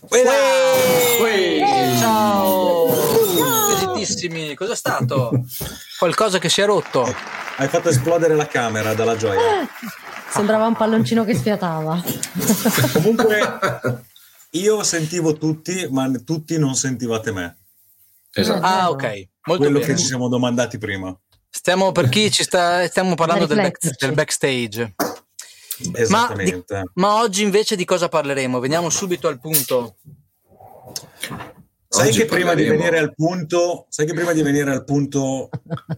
Uè! Ciao! Felicissimi, cos'è stato? Qualcosa che si è rotto? Hai fatto esplodere la camera dalla gioia. Sembrava un palloncino che sfiatava. Comunque, io sentivo tutti, ma tutti non sentivate me. Esatto. Ah, ok. Molto Quello bene. che ci siamo domandati prima. Stiamo per chi ci sta, stiamo parlando del, back- del backstage. Ma, Esattamente. di- ma oggi invece di cosa parleremo? Veniamo subito al punto. Sai che prima di venire al punto, sai che prima di venire al punto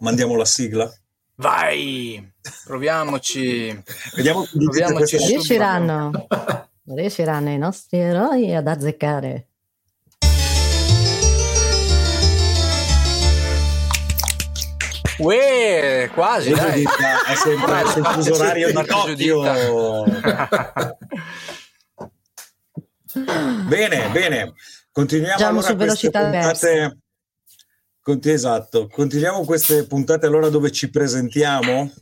mandiamo la sigla? Vai, proviamoci. Vediamo Proviamoci. Riusciranno, riusciranno i nostri eroi ad azzeccare. Uè, quasi, dai. È sempre sul fuso orario di Tokyo. bene, bene. Continuiamo Andiamo allora su queste velocità puntate. Conti- esatto, continuiamo queste puntate allora dove ci presentiamo.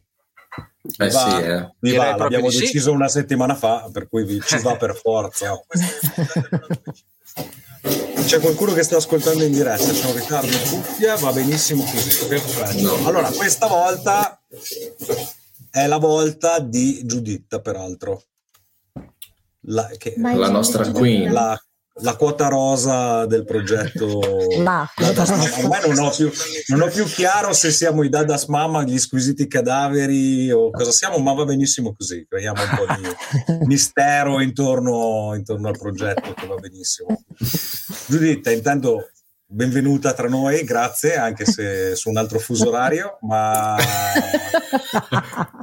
Eh Va, sì, eh. vi va, l'abbiamo di sì. deciso una settimana fa, per cui vi- ci va per forza. C'è qualcuno che sta ascoltando in diretta, c'è un ritardo in cuffia, va benissimo così. Perfetto. Allora, questa volta è la volta di Giuditta, peraltro. La, che- La nostra queen. la, la quota rosa del progetto. Mama. Ormai non ho, più, non ho più chiaro se siamo i Dadas Mama, gli squisiti cadaveri o cosa siamo, ma va benissimo così. Creiamo un po' di mistero intorno, intorno al progetto, che va benissimo. Giuditta, intanto benvenuta tra noi, grazie, anche se su un altro fuso orario, ma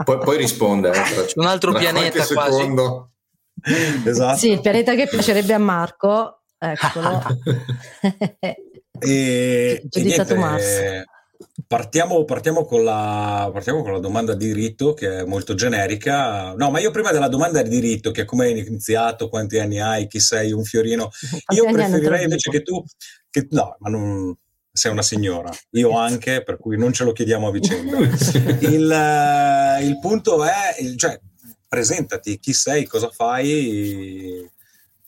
Poi, poi risponde. eh, tra- Un altro pianeta quasi. secondo. esatto. Sì, il pianeta che piacerebbe a Marco, eccolo. E, e Giuditta niente, eh, partiamo, partiamo, con la, partiamo con la domanda di rito che è molto generica. No, ma io prima della domanda di rito, che è come hai iniziato, quanti anni hai, chi sei, un fiorino, Quanti io preferirei invece che tu, che, no, ma non sei una signora, io anche, per cui non ce lo chiediamo a vicenda. Il, eh, il punto è, il- cioè, presentati, chi sei, cosa fai,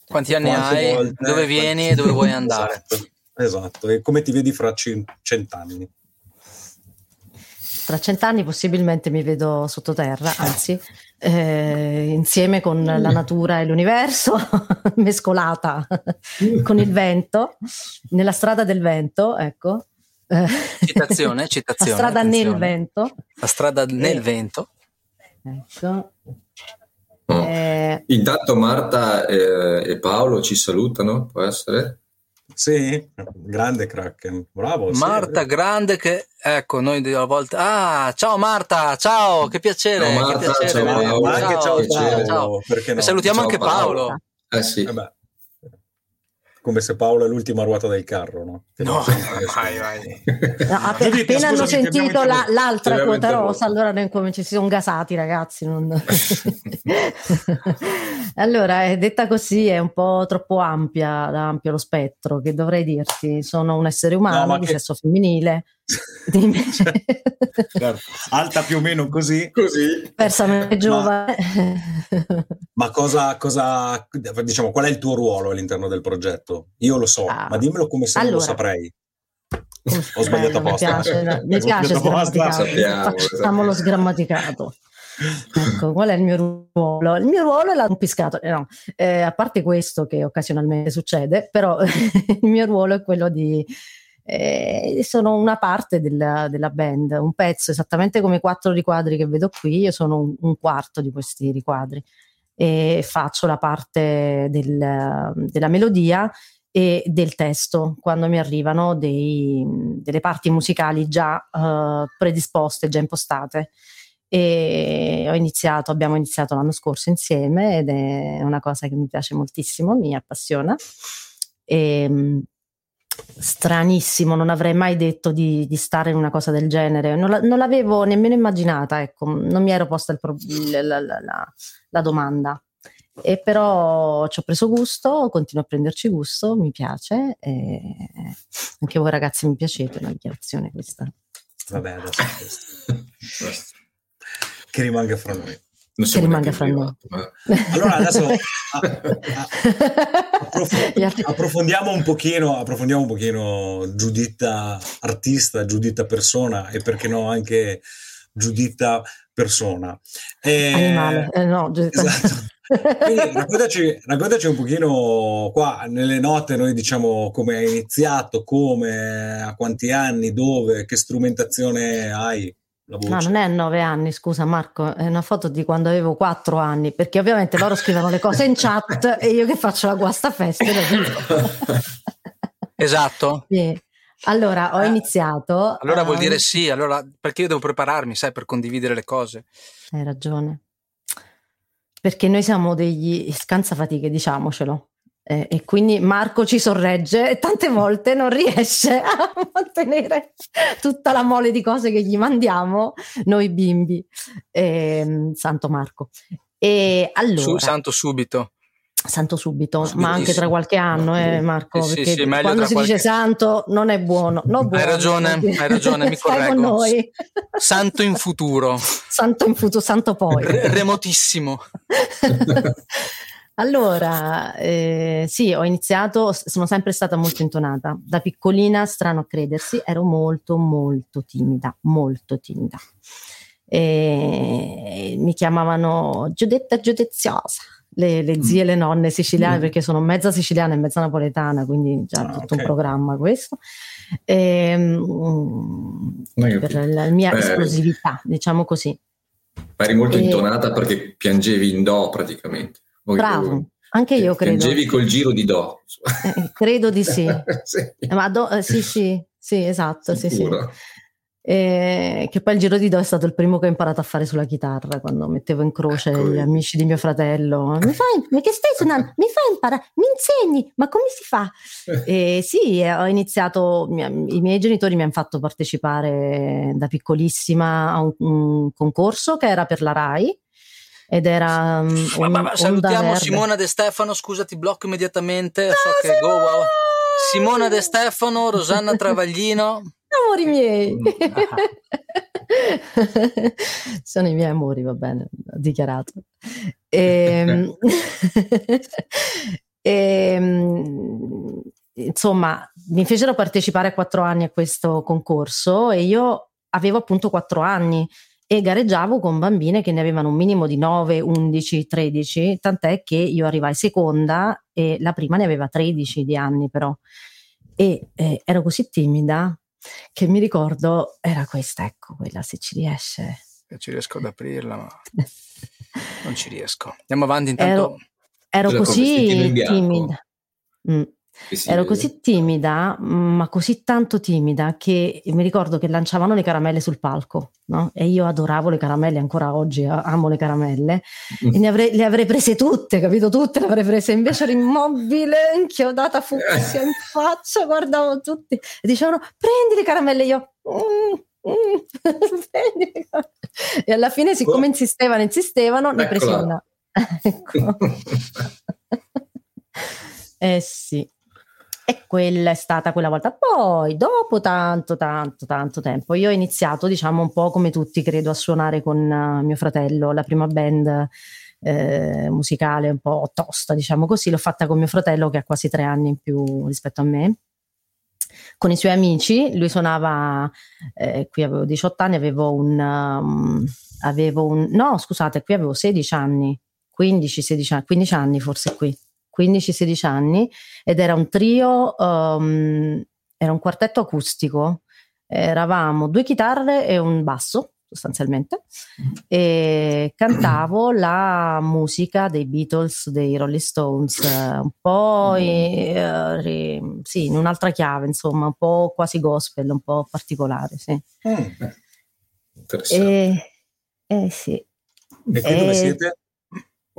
Quanti anni hai, volte- dove vieni e dove vuoi andare. Esatto, esatto, e come ti vedi fra cent'anni. Tra cent'anni possibilmente mi vedo sottoterra, anzi, eh, insieme con la natura e l'universo, mescolata con il vento, nella strada del vento, ecco. Eh, Citazione, la citazione. strada attenzione. nel vento, La strada nel Eh. vento. ecco. Oh. Eh, Intanto Marta eh, e Paolo ci salutano, può essere? Sì, grande Kraken, bravo. sì, Marta vero. Grande che ecco noi a volte ah ciao Marta ciao che piacere Ciao, che Marta, piacere ciao, Paolo. ciao, piacere. Paolo, perché no? E salutiamo Ciao, anche Paolo. Paolo Eh sì. Eh come se Paolo è l'ultima ruota del carro, no? Che no vai vai no, app- Giuditta, appena hanno sentito la- l'altra quota rosa, allora noi come ci si sono gasati, ragazzi. non- allora, eh, detta così è un po' troppo ampia, ampio lo spettro. Che dovrei dirti? Sono un essere umano No, di che- sesso femminile, Certo, Alta più o meno così, Così. persamente giovane. ma cosa, cosa, diciamo, qual è il tuo ruolo all'interno del progetto? Io lo so, Ah. ma dimmelo come se non lo Allora. saprei. Ho sbagliato mi apposta. piace, Ho mi piace sbagliato apposta. sgrammaticato. Sappiamo, Facciamo lo sgrammaticato. Ecco, qual è il mio ruolo? Il mio ruolo è la rompiscatole, eh, no, eh, a parte questo che occasionalmente succede, però il mio ruolo è quello di... eh, sono una parte della, della band, un pezzo esattamente come i quattro riquadri che vedo qui, io sono un, un quarto di questi riquadri e faccio la parte del- della melodia e del testo quando mi arrivano dei- delle parti musicali già eh, predisposte, già impostate. E ho iniziato, abbiamo iniziato l'anno scorso insieme ed è una cosa che mi piace moltissimo, mi appassiona. E, mh, stranissimo, non avrei mai detto di, di stare in una cosa del genere, non, la- non l'avevo nemmeno immaginata, ecco, non mi ero posta pro- la- la- la domanda. E però ci ho preso gusto, continuo a prenderci gusto, mi piace. E anche voi ragazzi mi piacete, una dichiarazione questa. Vabbè, adesso questo. che rimanga fra noi. Non che rimanga fra noi. eh. Allora adesso a- a- approf- approfondiamo un pochino, approfondiamo un pochino Giuditta artista, Giuditta persona e perché no anche Giuditta persona. E- Animale, eh, no, giusto. Esatto. Quindi raccontaci, raccontaci un pochino qua nelle note, noi diciamo come hai iniziato, come, a quanti anni, dove, che strumentazione hai. No, non è a nove anni, scusa Marco, è una foto di quando avevo quattro anni, perché ovviamente loro scrivono le cose in chat e io che faccio la guastafeste. Esatto. Sì. Allora, ho Eh, iniziato. Allora vuol a- dire sì, allora perché io devo prepararmi, sai, per condividere le cose. Hai ragione. Perché noi siamo degli scansafatiche, diciamocelo. Eh, e quindi Marco ci sorregge e tante volte non riesce a mantenere tutta la mole di cose che gli mandiamo, noi bimbi. Ehm, Santo Marco. E allora, Su, santo subito. santo subito, ma anche tra qualche anno, eh, Marco, Sì, sì, perché sì, meglio quando si qualche- dice santo non è buono. No, buono, ragione, vuol dire- hai ragione, mi correggo. Santo in futuro, santo in futuro, santo poi. Re- remotissimo. allora, eh, sì, ho iniziato, sono sempre stata molto intonata. Da piccolina, strano a credersi, ero molto, molto timida, molto timida. E mi chiamavano Giudetta Giudeziosa, le, le zie e le nonne siciliane, Mm. perché sono mezza siciliana e mezza napoletana, quindi già Ah, tutto ok. un programma questo. Non hai per la mia Beh. esplosività, diciamo così. Ma eri molto E- intonata perché piangevi in do praticamente. Bravo, anche io credo. Piangevi col giro di do. Eh, credo di sì. Sì, Eh, Ma do- eh, sì, sì, sì, esatto, sì, sì. Eh, che poi il giro di do è stato il primo che ho imparato a fare sulla chitarra quando mettevo in croce Ecco, gli amici di mio fratello. Mi fai, ma che stai suonando? Mi fai imparare? Mi insegni? Ma come si fa? E sì, eh, ho iniziato, i miei genitori mi hanno fatto partecipare da piccolissima a un, un concorso che era per la RAI ed era um, Ma, ma- ma salutiamo. Simona De Stefano, scusa ti blocco immediatamente, so che go wow. Simona De Stefano, Rosanna Travaglino. Amori miei. Sono i miei amori, va bene, ho dichiarato. Ehm, ehm, insomma, mi fecero partecipare a quattro anni a questo concorso e io avevo appunto quattro anni e gareggiavo con bambine che ne avevano un minimo di 9, 11, 13, tant'è che io arrivai seconda e la prima ne aveva 13 di anni però. E eh, ero così timida che mi ricordo era questa, ecco, quella se ci riesce. Io ci riesco ad aprirla, ma non ci riesco. Andiamo avanti intanto. Ero, ero così timida. Mm. Si Ero così timida, ma così tanto timida che mi ricordo che lanciavano le caramelle sul palco, no? E io adoravo le caramelle, ancora oggi a- amo le caramelle, Mm. e ne avrei, le avrei prese tutte, capito? Tutte le avrei prese, invece ero immobile, inchiodata fucsia in faccia, guardavo tutti e dicevano prendi le caramelle, io... "Mm, mm, prendi le caramelle." E alla fine, siccome Oh. insistevano, insistevano, ne presi una. ecco. Eh sì. E quella è stata quella volta. Poi, dopo tanto, tanto, tanto tempo, io ho iniziato, diciamo, un po' come tutti, credo, a suonare con eh, mio fratello, la prima band eh, musicale un po' tosta, diciamo così. L'ho fatta con mio fratello che ha quasi tre anni in più rispetto a me. Con i suoi amici, lui suonava, eh, qui avevo 18 anni, avevo un, um, avevo un, no scusate, qui avevo 16 anni, 15, 16 anni, 15 anni forse qui, 15-16 anni ed era un trio, um, era un quartetto acustico, eravamo due chitarre e un basso sostanzialmente e cantavo la musica dei Beatles, dei Rolling Stones, eh, un po' i- eh, ri- sì, in un'altra chiave, insomma, un po' quasi gospel, un po' particolare, sì. Mm. Interessante. E, eh sì. E qui dove Eh, siete?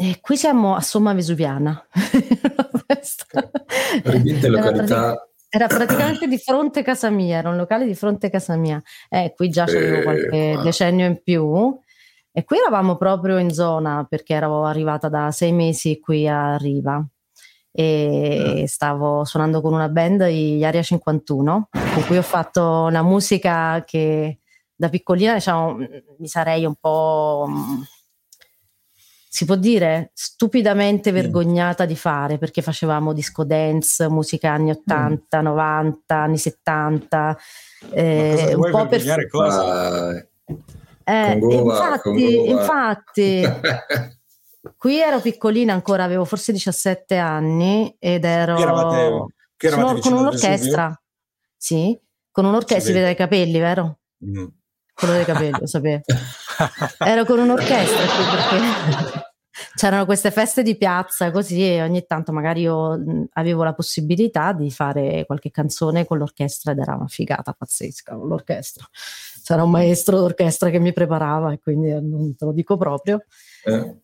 E qui siamo a Somma Vesuviana. Ridite era, località. era praticamente di fronte a casa mia, era un locale di fronte a casa mia. Eh, qui già c'avevo Eh, qualche qua. decennio in più. E qui eravamo proprio in zona perché ero arrivata da sei mesi qui a Riva e stavo suonando con una band, gli Aria 51, con cui ho fatto la musica che da piccolina, diciamo, mi sarei un po' si può dire stupidamente Mm. vergognata di fare perché facevamo disco dance, musica anni 80, 90, anni 70. eh, un po' per vergognare cosa? Eh, Gova, infatti, infatti, qui ero piccolina ancora, avevo forse 17 anni ed ero eravate- eravate con un'orchestra. Sì, con un'orchestra, Si vede dai capelli, vero? Mm. Quello dei capelli, lo sapevo. Ero con un'orchestra qui perché c'erano queste feste di piazza così e ogni tanto magari io avevo la possibilità di fare qualche canzone con l'orchestra ed era una figata pazzesca con l'orchestra. C'era un maestro d'orchestra che mi preparava e quindi eh, non te lo dico proprio. eh,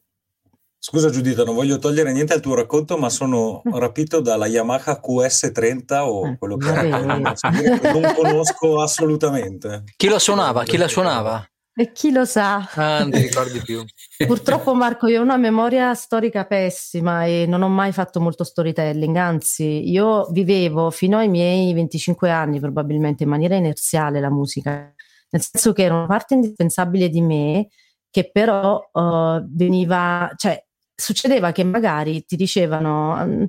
Scusa Giudita, non voglio togliere niente al tuo racconto, ma sono rapito dalla Yamaha QS30 o Eh, quello che era, non conosco assolutamente. Chi lo suonava? Chi la suonava? E chi lo sa? Ah, non ti ricordi più. Purtroppo Marco, io ho una memoria storica pessima e non ho mai fatto molto storytelling, anzi io vivevo fino ai miei 25 anni probabilmente in maniera inerziale la musica, nel senso che era una parte indispensabile di me che però eh, veniva, cioè succedeva che magari ti dicevano "Mm,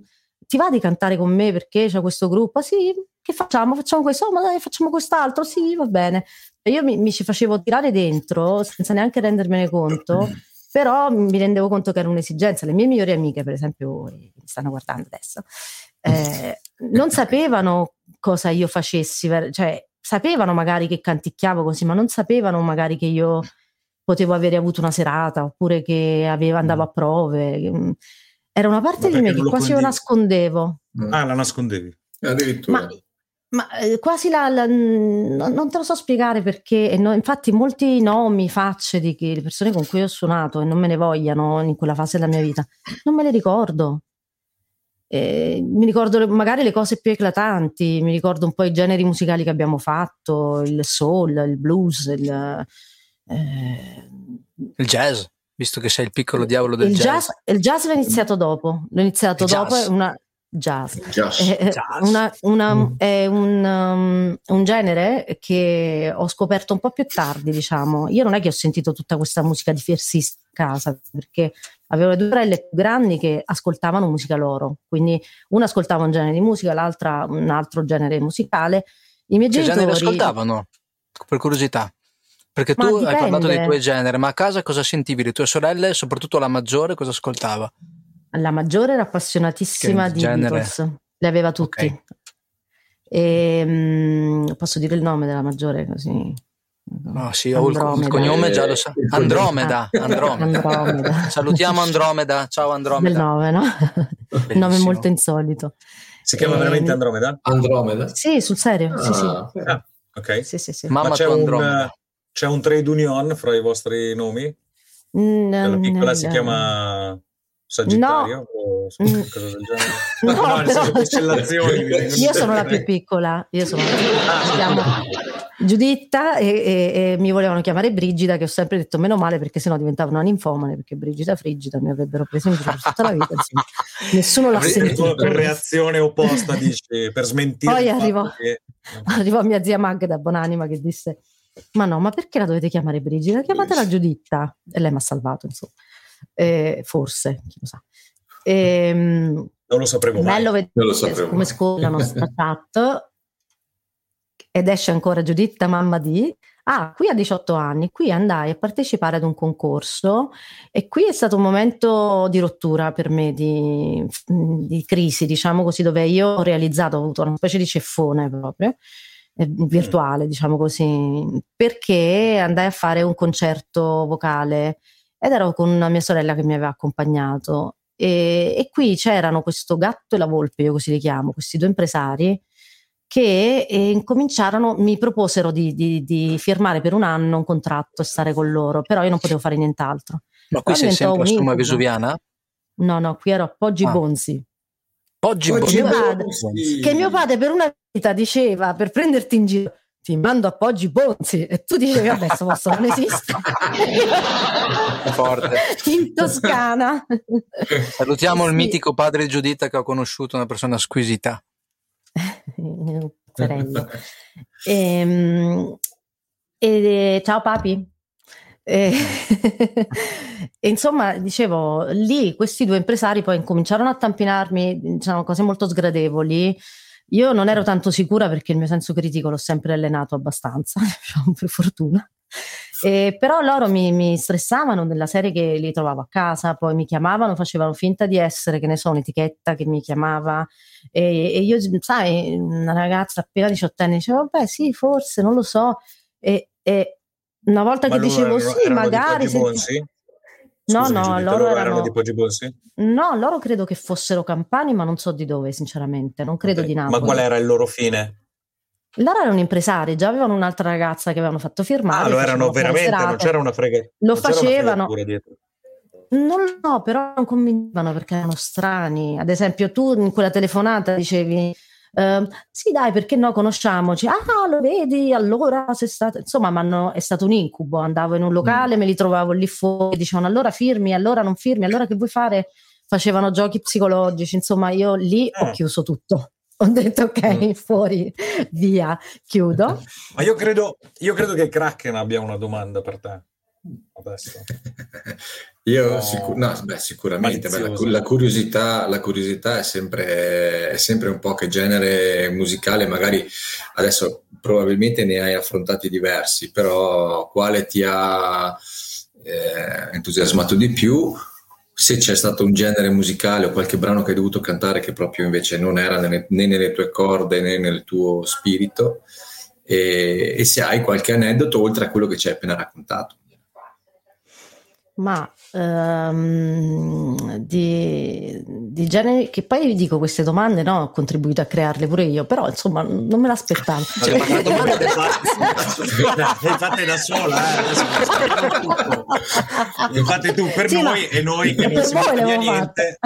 ti va di cantare con me perché c'è questo gruppo? Sì, che facciamo? Facciamo questo? Oh, ma dai, facciamo quest'altro? Sì, va bene. Io mi, mi ci facevo tirare dentro senza neanche rendermene conto, però mi rendevo conto che era un'esigenza. Le mie migliori amiche, per esempio, mi stanno guardando adesso, eh, non sapevano cosa io facessi, cioè sapevano magari che canticchiavo così, ma non sapevano magari che io potevo avere avuto una serata oppure che avevo, andavo a prove. Mm. Era una parte Ma di me che lo quasi io condivi? nascondevo. mm. Ah, la nascondevi. Addirittura. Ma, ma, eh, quasi la, la- non non te lo so spiegare perché, no- infatti molti nomi, facce di chi- le persone con cui ho suonato e non me ne vogliano in quella fase della mia vita, non me le ricordo. Eh, mi ricordo le- magari le cose più eclatanti, mi ricordo un po' i generi musicali che abbiamo fatto, il soul, il blues, il, eh, Il jazz, visto che sei il piccolo diavolo del il jazz. jazz. Il jazz l'ho iniziato dopo, l'ho iniziato Il dopo, una jazz. Just. È, è Jazz. una- una- Mm. è un, um, un genere che ho scoperto un po' più tardi, diciamo. Io non è che ho sentito tutta questa musica di Fiersis a casa, perché avevo le due sorelle più grandi che ascoltavano musica loro. Quindi una ascoltava un genere di musica, l'altra un altro genere musicale. I miei Che genere genitori ascoltavano? Per curiosità. Perché Ma tu hai parlato dei tuoi generi, ma a casa cosa sentivi? Le tue sorelle, soprattutto la maggiore, cosa ascoltava? La maggiore era appassionatissima di genere? Beatles, le aveva tutti. Ok. E, mm, posso dire il nome della maggiore così? No, sì, ho il, il cognome già lo sa. Il cognome. Andromeda, Ah, Andromeda. Andromeda. Salutiamo Andromeda. Ciao Del Andromeda. nome, no? Un nome molto insolito. Si chiama Ehm, veramente Andromeda? Andromeda. Sì, sul serio. Sì, sì. Ah, Ah, ok. Sì, sì, sì. Mamma Ma c'è un, Andromeda. eh, c'è un trade union fra i vostri nomi? Mm, La piccola mm, si eh, chiama Sagittario? O Mm. qualcosa del genere? No, No, mi vengono Io sono la più piccola. Io sono la più piccola. Ah, chiama Giuditta e, e- e mi volevano chiamare Brigida, che ho sempre detto meno male perché sennò diventavo una ninfomane, perché Brigida Frigida mi avrebbero preso in giro per tutta la vita. insomma. Nessuno l'ha sentito. per reazione opposta, dici, per smentire Poi arrivò- che- Arrivò mia zia Magda Bonanima che disse: Ma no, ma perché la dovete chiamare Brigida? Chiamatela Giuditta. E lei mi ha salvato, insomma. Eh, forse, chi lo sa. Ehm, Non lo sapremo mai. bello vedere come scorre la nostra chat ed esce ancora Giuditta, mamma di. Ah, qui a 18 anni, qui andai a partecipare ad un concorso e qui è stato un momento di rottura per me, di, di crisi, diciamo così, dove io ho realizzato, ho avuto una specie di ceffone proprio, eh, virtuale, diciamo così, perché andai a fare un concerto vocale ed ero con una mia sorella che mi aveva accompagnato e, e qui c'erano questo gatto e la volpe, io così li chiamo, questi due impresari che eh, incominciarono, mi proposero di, di- di firmare per un anno un contratto e stare con loro, però io non potevo fare nient'altro. Ma qui Poi sei sempre a incubo. Vesuviana? No, no, qui ero a Poggi Ah. Bonzi. Oggi, Oggi mio padre- Bonzi. Che mio padre per una vita diceva, per prenderti in giro, ti mando a Poggi Bonzi. E tu dicevi, vabbè, sto posto non esiste. Forte. in Toscana. Salutiamo il Sì. mitico padre di Giuditta che ho conosciuto, una persona squisita. Poverello. Ehm, e, ciao papi. E, e, insomma, dicevo, lì questi due impresari poi incominciarono a tampinarmi diciamo, cose molto sgradevoli. Io non ero tanto sicura perché il mio senso critico l'ho sempre allenato abbastanza, diciamo, per fortuna. E, però loro mi, mi, stressavano della serie che li trovavo a casa, poi mi chiamavano, facevano finta di essere, che ne so, un'etichetta che mi chiamava. E, e io, sai, una ragazza appena 18 anni, dicevo, beh sì, forse, non lo so. E, e una volta Ma che dicevo sì, magari... Senti... No, Scusami, no, loro, loro erano, di Poggi Bonsi? No, loro credo che fossero campani, ma non so di dove, sinceramente. Non credo okay. di Napoli. Ma qual era il loro fine? Loro erano impresari, già avevano un'altra ragazza che avevano fatto firmare. Ah, lo erano veramente, non c'era una frega. Lo facevano. Non lo so, però non convincevano perché erano strani. Ad esempio, tu in quella telefonata dicevi Uh, sì, dai, perché no, conosciamoci. Ah, lo vedi, allora sei stato. Insomma, m'hanno, è stato un incubo. Andavo in un locale, mm. me li trovavo lì fuori, dicevano allora firmi, allora non firmi, allora che vuoi fare? Facevano giochi psicologici. Insomma, io lì eh. ho chiuso tutto. Ho detto ok, mm. fuori, via, chiudo. Ma io credo, io credo che Kraken abbia una domanda per te adesso. Io sicur- no, beh, sicuramente beh, la, la, curiosità, la, curiosità, è sempre, è sempre un po' che genere musicale, magari adesso probabilmente ne hai affrontati diversi, però quale ti ha eh, entusiasmato di più? Se c'è stato un genere musicale o qualche brano che hai dovuto cantare che proprio invece non era né, né nelle tue corde né nel tuo spirito, e, e se hai qualche aneddoto oltre a quello che ci hai appena raccontato ma um, di, di, genere che poi vi dico queste domande no ho contribuito a crearle pure io però insomma non me l'aspettavo. Cioè, ma la domanda le fatte, fatte da sola eh, le fate tu per sì, noi e noi che non si niente.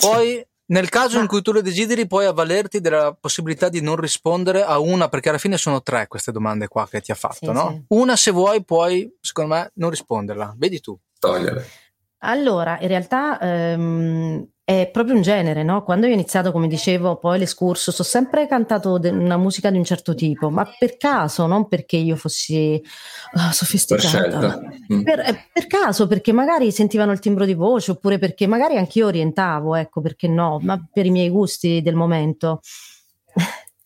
poi nel caso in cui tu le desideri, puoi avvalerti della possibilità di non rispondere a una, perché alla fine sono tre queste domande qua che ti ha fatto, sì, no? Sì. Una, se vuoi, puoi, secondo me, non risponderla. Vedi tu. Togliere. Allora, in realtà ehm, è proprio un genere, no? Quando io ho iniziato, come dicevo, poi l'escursus, ho sempre cantato de- una musica di un certo tipo, ma per caso, non perché io fossi uh, sofisticata. Per, per, eh, per, caso, perché magari sentivano il timbro di voce, oppure perché magari anch'io orientavo, ecco, perché no, ma per i miei gusti del momento.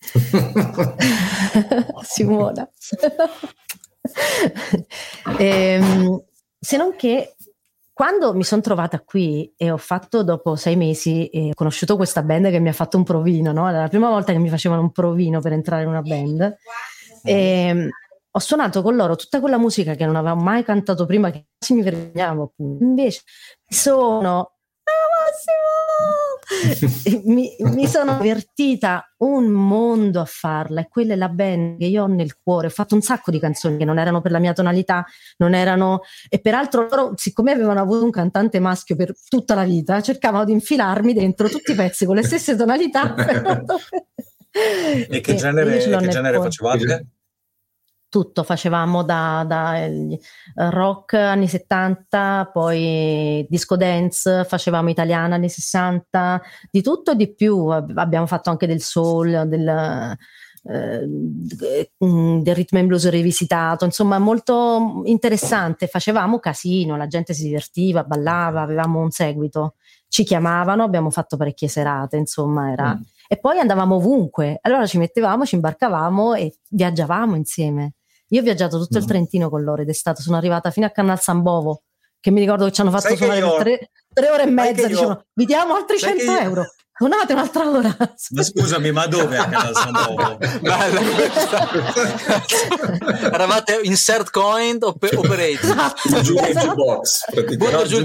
Simona. ehm, se non che quando mi sono trovata qui e ho fatto dopo sei mesi, e ho conosciuto questa band che mi ha fatto un provino, no? Era la prima volta che mi facevano un provino per entrare in una band. E, ehm, ho suonato con loro tutta quella musica che non avevo mai cantato prima, che mi vergognavo appunto. Invece sono mi, mi, sono divertita un mondo a farla e quella è la band che io ho nel cuore. Ho fatto un sacco di canzoni che non erano per la mia tonalità, non erano e peraltro loro, siccome avevano avuto un cantante maschio per tutta la vita, cercavano di infilarmi dentro tutti i pezzi con le stesse tonalità. e che genere, che genere facevate? Tutto, facevamo da, da eh, rock anni 70, poi disco dance, facevamo italiana anni 60, di tutto e di più, abbiamo fatto anche del soul, del, eh, del rhythm and blues rivisitato, insomma molto interessante, facevamo casino, la gente si divertiva, ballava, avevamo un seguito, ci chiamavano, abbiamo fatto parecchie serate, insomma era... Mm. E poi andavamo ovunque, allora ci mettevamo, ci imbarcavamo e viaggiavamo insieme. Io ho viaggiato tutto il mm. Trentino con loro ed è stato, sono arrivata fino a Canal San Bovo, che mi ricordo che ci hanno fatto Sai suonare per tre, tre, ore e mezza, dicevano vi diamo altri Sai 100 euro. Suonate un'altra ora. Ma scusami, ma dove a Canal San Bovo? Bella Eravate insert coin o operate? Esatto. Giù esatto. box. Butto giù.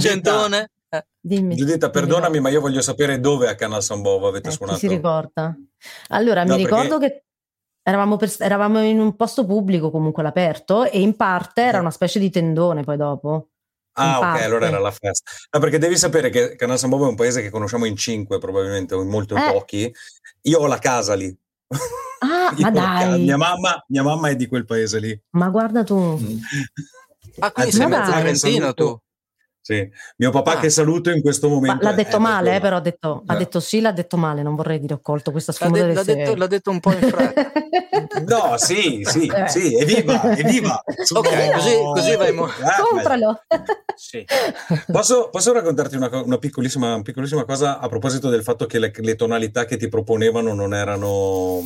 Eh. Dimmi, Giuditta, perdonami, dimmi. ma io voglio sapere dove a Canal San Bovo avete eh, suonato. si ricorda? Allora, no, mi ricordo perché... che Eravamo, per, eravamo, in un posto pubblico comunque all'aperto e in parte era una specie di tendone poi dopo. Ah, ok, parte. allora era la festa. No, perché devi sapere che Canal San Bovo è un paese che conosciamo in cinque, probabilmente, o in molto eh. pochi. Io ho la casa lì. Ah, ma dai! Mia mamma, mia mamma, è di quel paese lì. Ma guarda tu. Ah, quindi sei mezzo trentino tu. Sì. Mio papà ah. che saluto in questo momento. Ma l'ha detto male, eh, però ha detto, ha detto, sì, l'ha detto male, non vorrei dire ho colto questa sfumatura. L'ha, de- l'ha, detto, l'ha detto, un po' in fretta. no, sì, sì, eh. sì, evviva, evviva. ok, così, così vai. Mo- ah, Compralo. Sì. Posso, posso, raccontarti una, una piccolissima, piccolissima, cosa a proposito del fatto che le, le tonalità che ti proponevano non erano,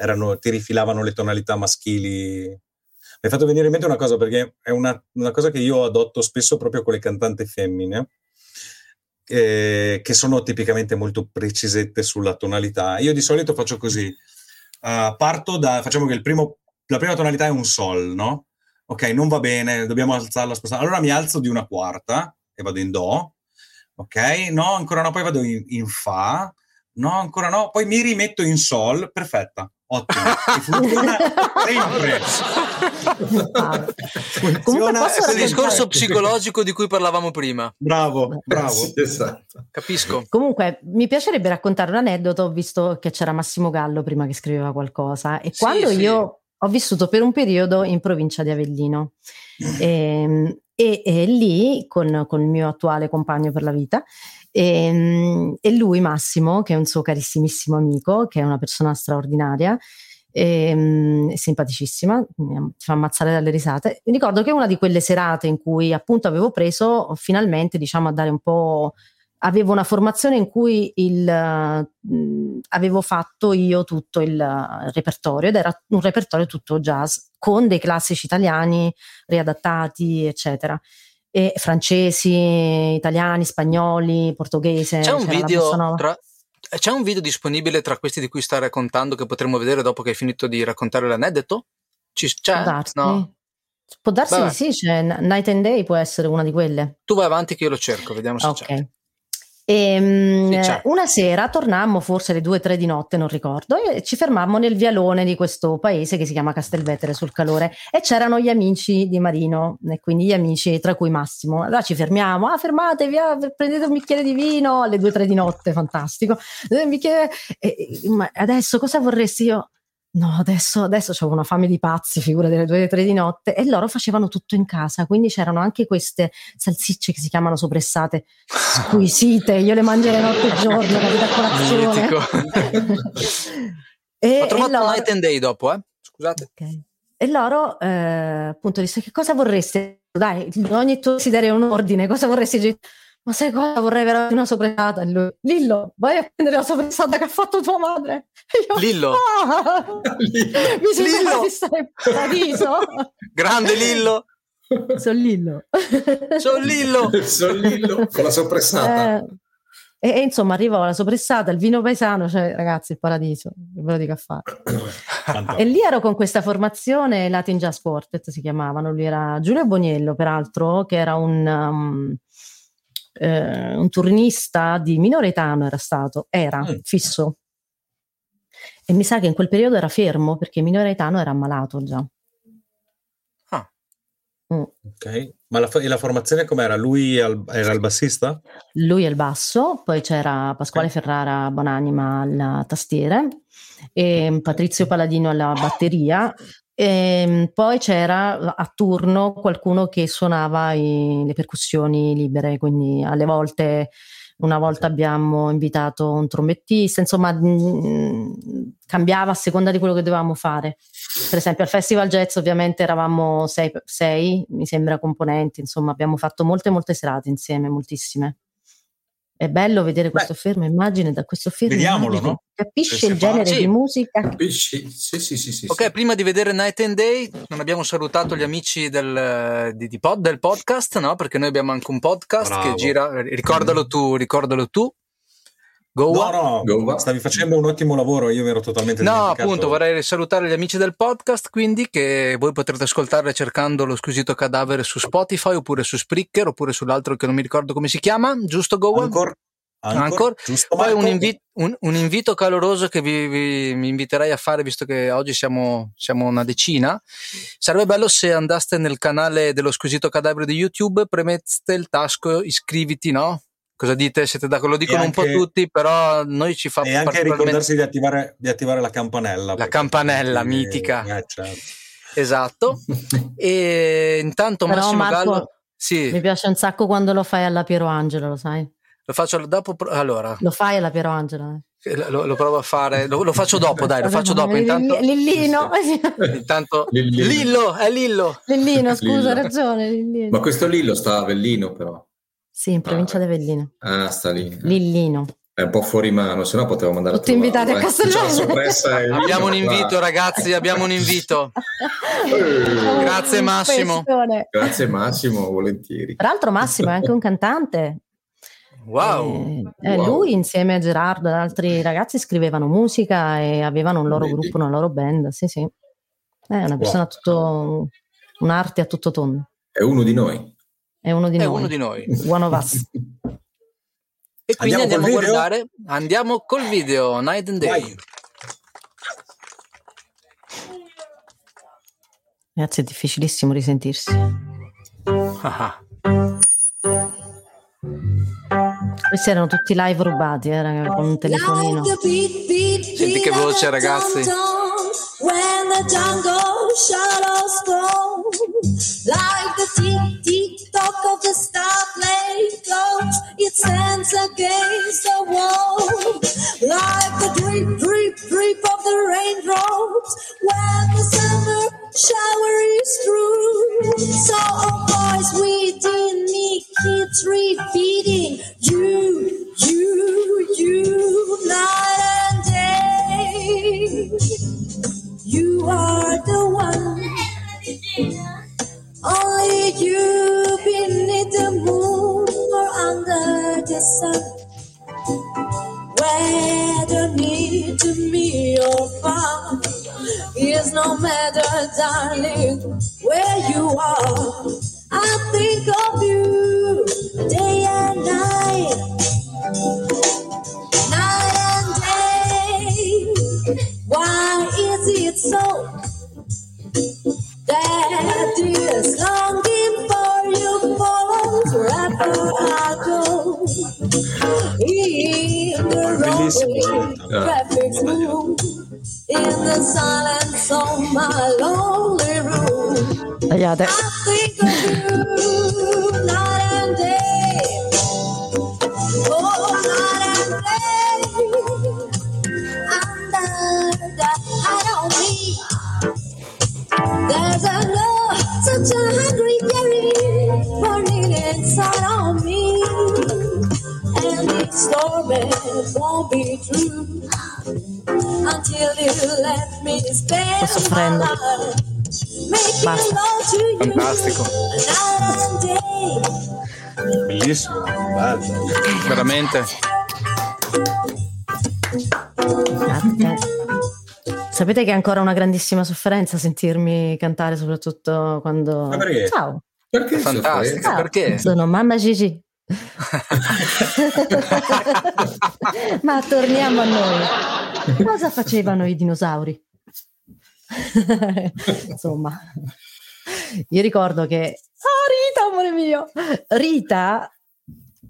erano, ti rifilavano le tonalità maschili hai fatto venire in mente una cosa perché è una, una cosa che io adotto spesso proprio con le cantanti femmine, eh, che sono tipicamente molto precisette sulla tonalità. Io di solito faccio così, uh, parto da, facciamo che primo, la prima tonalità è un sol, no? Ok, non va bene, dobbiamo alzarla, spostare. Allora mi alzo di una quarta e vado in do, ok? No, ancora no, poi vado in, in fa, no, ancora no, poi mi rimetto in sol, perfetta ottimo, funziona sempre. funziona è il discorso psicologico di cui parlavamo prima. Bravo, bravo. Sì, esatto. Capisco. Comunque, mi piacerebbe raccontare un aneddoto, visto che c'era Massimo Gallo prima che scriveva qualcosa. E sì, quando sì. io ho vissuto per un periodo in provincia di Avellino. E, ehm, e, e lì, con, con il mio attuale compagno per la vita, e, ehm, e, lui, Massimo, che è un suo carissimissimo amico, che è una persona straordinaria, e, ehm, simpaticissima, mi fa ammazzare dalle risate. Mi ricordo che una di quelle serate in cui appunto avevo preso finalmente, diciamo, a dare un po'. Avevo una formazione in cui il, uh, avevo fatto io tutto il repertorio ed era un repertorio tutto jazz con dei classici italiani riadattati, eccetera e francesi, italiani, spagnoli, portoghese. C'è un, video tra, c'è un video disponibile tra questi di cui stai raccontando che potremmo vedere dopo che hai finito di raccontare l'aneddoto? Ci, c'è? Può darsi. No. Può darsi sì, c'è Night and Day può essere una di quelle. Tu vai avanti che io lo cerco, vediamo se okay. c'è. E, ehm, sì, una sera tornammo, forse alle 2-3 di notte, non ricordo, e ci fermammo nel vialone di questo paese che si chiama Castelvetere sul calore e c'erano gli amici di Marino, e quindi gli amici tra cui Massimo. Allora ci fermiamo, ah fermatevi, ah, prendete un bicchiere di vino alle 2-3 di notte, fantastico. Bicchiere, e, ma adesso cosa vorresti io? No, adesso, adesso avevo una fame di pazzi, figura delle due o tre di notte, e loro facevano tutto in casa, quindi c'erano anche queste salsicce che si chiamano sopressate, squisite, io le mangerei notte e giorno, capito a colazione. e, Ho trovato loro... Night and Day dopo, eh? scusate. Okay. E loro eh, appunto disse che cosa vorreste? Dai, ogni tuo desiderio è un ordine, cosa vorresti? Ma sai cosa vorrei veramente una sopressata? Lillo, vai a prendere la sopressata che ha fatto tua madre. Io, Lillo. Ah, Lillo. Mi sembra di stare in paradiso. Grande Lillo. Sono Lillo. Sono Lillo. Sono Lillo con la sopressata. Eh, e, e, insomma arriva la sopressata, il vino paesano, cioè ragazzi il paradiso, ve lo dico a fare. e lì ero con questa formazione Latin Jazz Quartet si chiamavano, lui era Giulio Boniello peraltro, che era un... Um, eh, un turnista di minore età era stato, era mm. fisso. E mi sa che in quel periodo era fermo perché minore età era ammalato già. Ah. Mm. Ok, ma la, la formazione com'era? Lui al, era il bassista? Lui è il basso, poi c'era Pasquale okay. Ferrara Bonanima alla tastiere e Patrizio Paladino alla batteria e ehm, poi c'era a turno qualcuno che suonava i, le percussioni libere, quindi alle volte, una volta abbiamo invitato un trombettista, insomma mh, cambiava a seconda di quello che dovevamo fare. Per esempio al Festival Jazz ovviamente eravamo sei, sei mi sembra, componenti, insomma abbiamo fatto molte molte serate insieme, moltissime. È bello vedere questo Beh, fermo immagine da questo film. Vediamolo, no? Capisce il genere sì. di musica. Capisci? Sì, sì, sì, sì, Ok, prima di vedere Night and Day, non abbiamo salutato gli amici del, di, di pod, del podcast, no? Perché noi abbiamo anche un podcast Bravo. che gira. Ricordalo tu, ricordalo tu. Goa. No, no, Goa. stavi facendo un ottimo lavoro, io mi ero totalmente No, appunto, vorrei salutare gli amici del podcast, quindi che voi potrete ascoltare cercando lo squisito cadavere su Spotify oppure su Spreaker oppure sull'altro che non mi ricordo come si chiama, giusto Goa? Ancora. Ancora. Poi un, invi- un, un, invito caloroso che vi, vi, mi inviterei a fare, visto che oggi siamo, siamo, una decina. Sarebbe bello se andaste nel canale dello squisito cadavere di YouTube, premette il tasto iscriviti, no? Cosa dite? Siete d'accordo? Lo dicono anche, un po' tutti, però noi ci fa E anche ricordarsi di attivare, di attivare la campanella. La campanella mitica. Eh, certo. Esatto. e intanto però Massimo Marco, Gallo... Sì. Mi piace un sacco quando lo fai alla Piero Angela, lo sai? Lo faccio dopo. Allora. Lo fai alla Piero Angela? Eh? Lo, lo, provo a fare, lo, lo, faccio dopo, dai, lo faccio dopo. Intanto, Lillino. Intanto, Lillino. Lillo, è Lillo. Lillino, scusa, hai ragione. Lillino. Ma questo Lillo sta a Avellino, però. Sì, in provincia ah, di Avellino. Ah, sta lì. Lillino. È un po' fuori mano, se no potevo mandare Tutti invitati a Castellano. abbiamo un invito, ragazzi, abbiamo un invito. Grazie Massimo. Grazie Massimo, volentieri. Tra l'altro Massimo è anche un cantante. Wow. Eh, wow. Lui insieme a Gerardo e altri ragazzi scrivevano musica e avevano un loro Vedi. gruppo, una loro band. Sì, sì. È una persona wow. tutto, un'arte a tutto tondo. È uno di noi. È uno di è noi. Uno di noi. One of us. E quindi andiamo, andiamo a guardare, andiamo col video Night and Day. Vai. Ragazzi, è difficilissimo risentirsi. Ah. Questi erano tutti live rubati, eh, con un telefonino. Senti che voce, ragazzi. When the jungle stands against the wall, like the drip drip drip of the raindrops when the summer shower is through. So a voice within me keeps repeating, you, you, you, night and day. You are the one. Only you beneath the moon or under the sun. Whether near to me or far is no matter, darling, where you are. I think of you day and night, night and day. Why is it so that this longing for you falls wherever I go? In the road, traffic room, in the silence of my lonely room. Tagliate. I think of you such a hungry yearning burning inside on me. And this story won't be true until you let me spend Sto soffrendo. Basta. Fantastico. Bellissimo, bello. Veramente. Sapete che è ancora una grandissima sofferenza sentirmi cantare, soprattutto quando. Ma perché? Ciao, Perché Fantastico. sofferenza? Perché? sono mamma Gigi. Ma torniamo a noi. Cosa facevano i dinosauri? Insomma, io ricordo che. Oh, Rita, amore mio! Rita,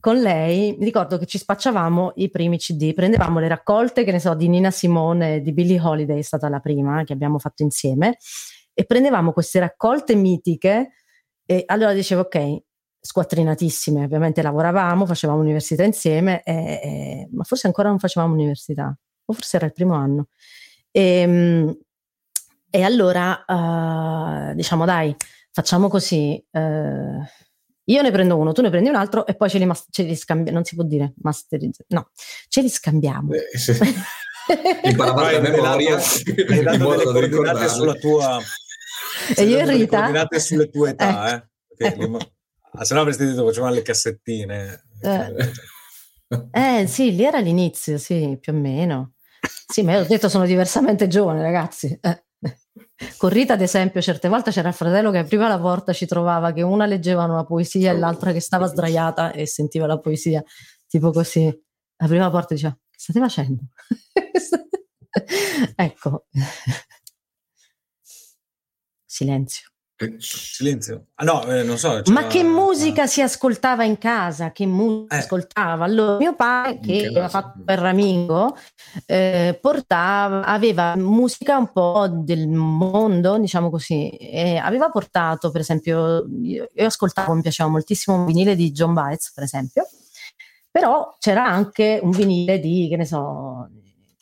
con lei, mi ricordo che ci spacciavamo i primi CD, prendevamo le raccolte, che ne so, di Nina Simone, di Billie Holiday, è stata la prima che abbiamo fatto insieme, e prendevamo queste raccolte mitiche e allora dicevo, ok, squattrinatissime, ovviamente lavoravamo, facevamo università insieme, e, e- ma forse ancora non facevamo università, o forse era il primo anno. E, e allora eh, diciamo, dai, facciamo così. eh, io ne prendo uno, tu ne prendi un altro e poi ce li, mas- ce li scambiamo. Non si può dire masterizzazione, no, ce li scambiamo. Eh, sì. Imparavate a memoria Hai in dato delle coordinate sulla tua E io e delle Rita, coordinate sulle tue età, eh? Perché Eh. lì- ah, se no avresti detto facevamo le cassettine. Eh. eh sì, lì era l'inizio, sì, più o meno. Sì, ma io ho detto sono diversamente giovane, ragazzi. Eh. Con Rita, ad esempio, certe volte c'era il fratello che apriva la porta, ci trovava che una leggeva una poesia e l'altra che stava sdraiata e sentiva la poesia, tipo così. Apriva la porta e diceva, che state facendo? ecco. Silenzio. Silenzio. Ah, no, eh, non so. Ma che musica si ascoltava in casa? Che musica eh. ascoltava? Allora, mio padre, che aveva fatto per Ramingo, eh, portava, aveva musica un po' del mondo, diciamo così. E aveva portato, per esempio, io, io ascoltavo, mi piaceva moltissimo un vinile di John Baez, per esempio, però c'era anche un vinile di, che ne so,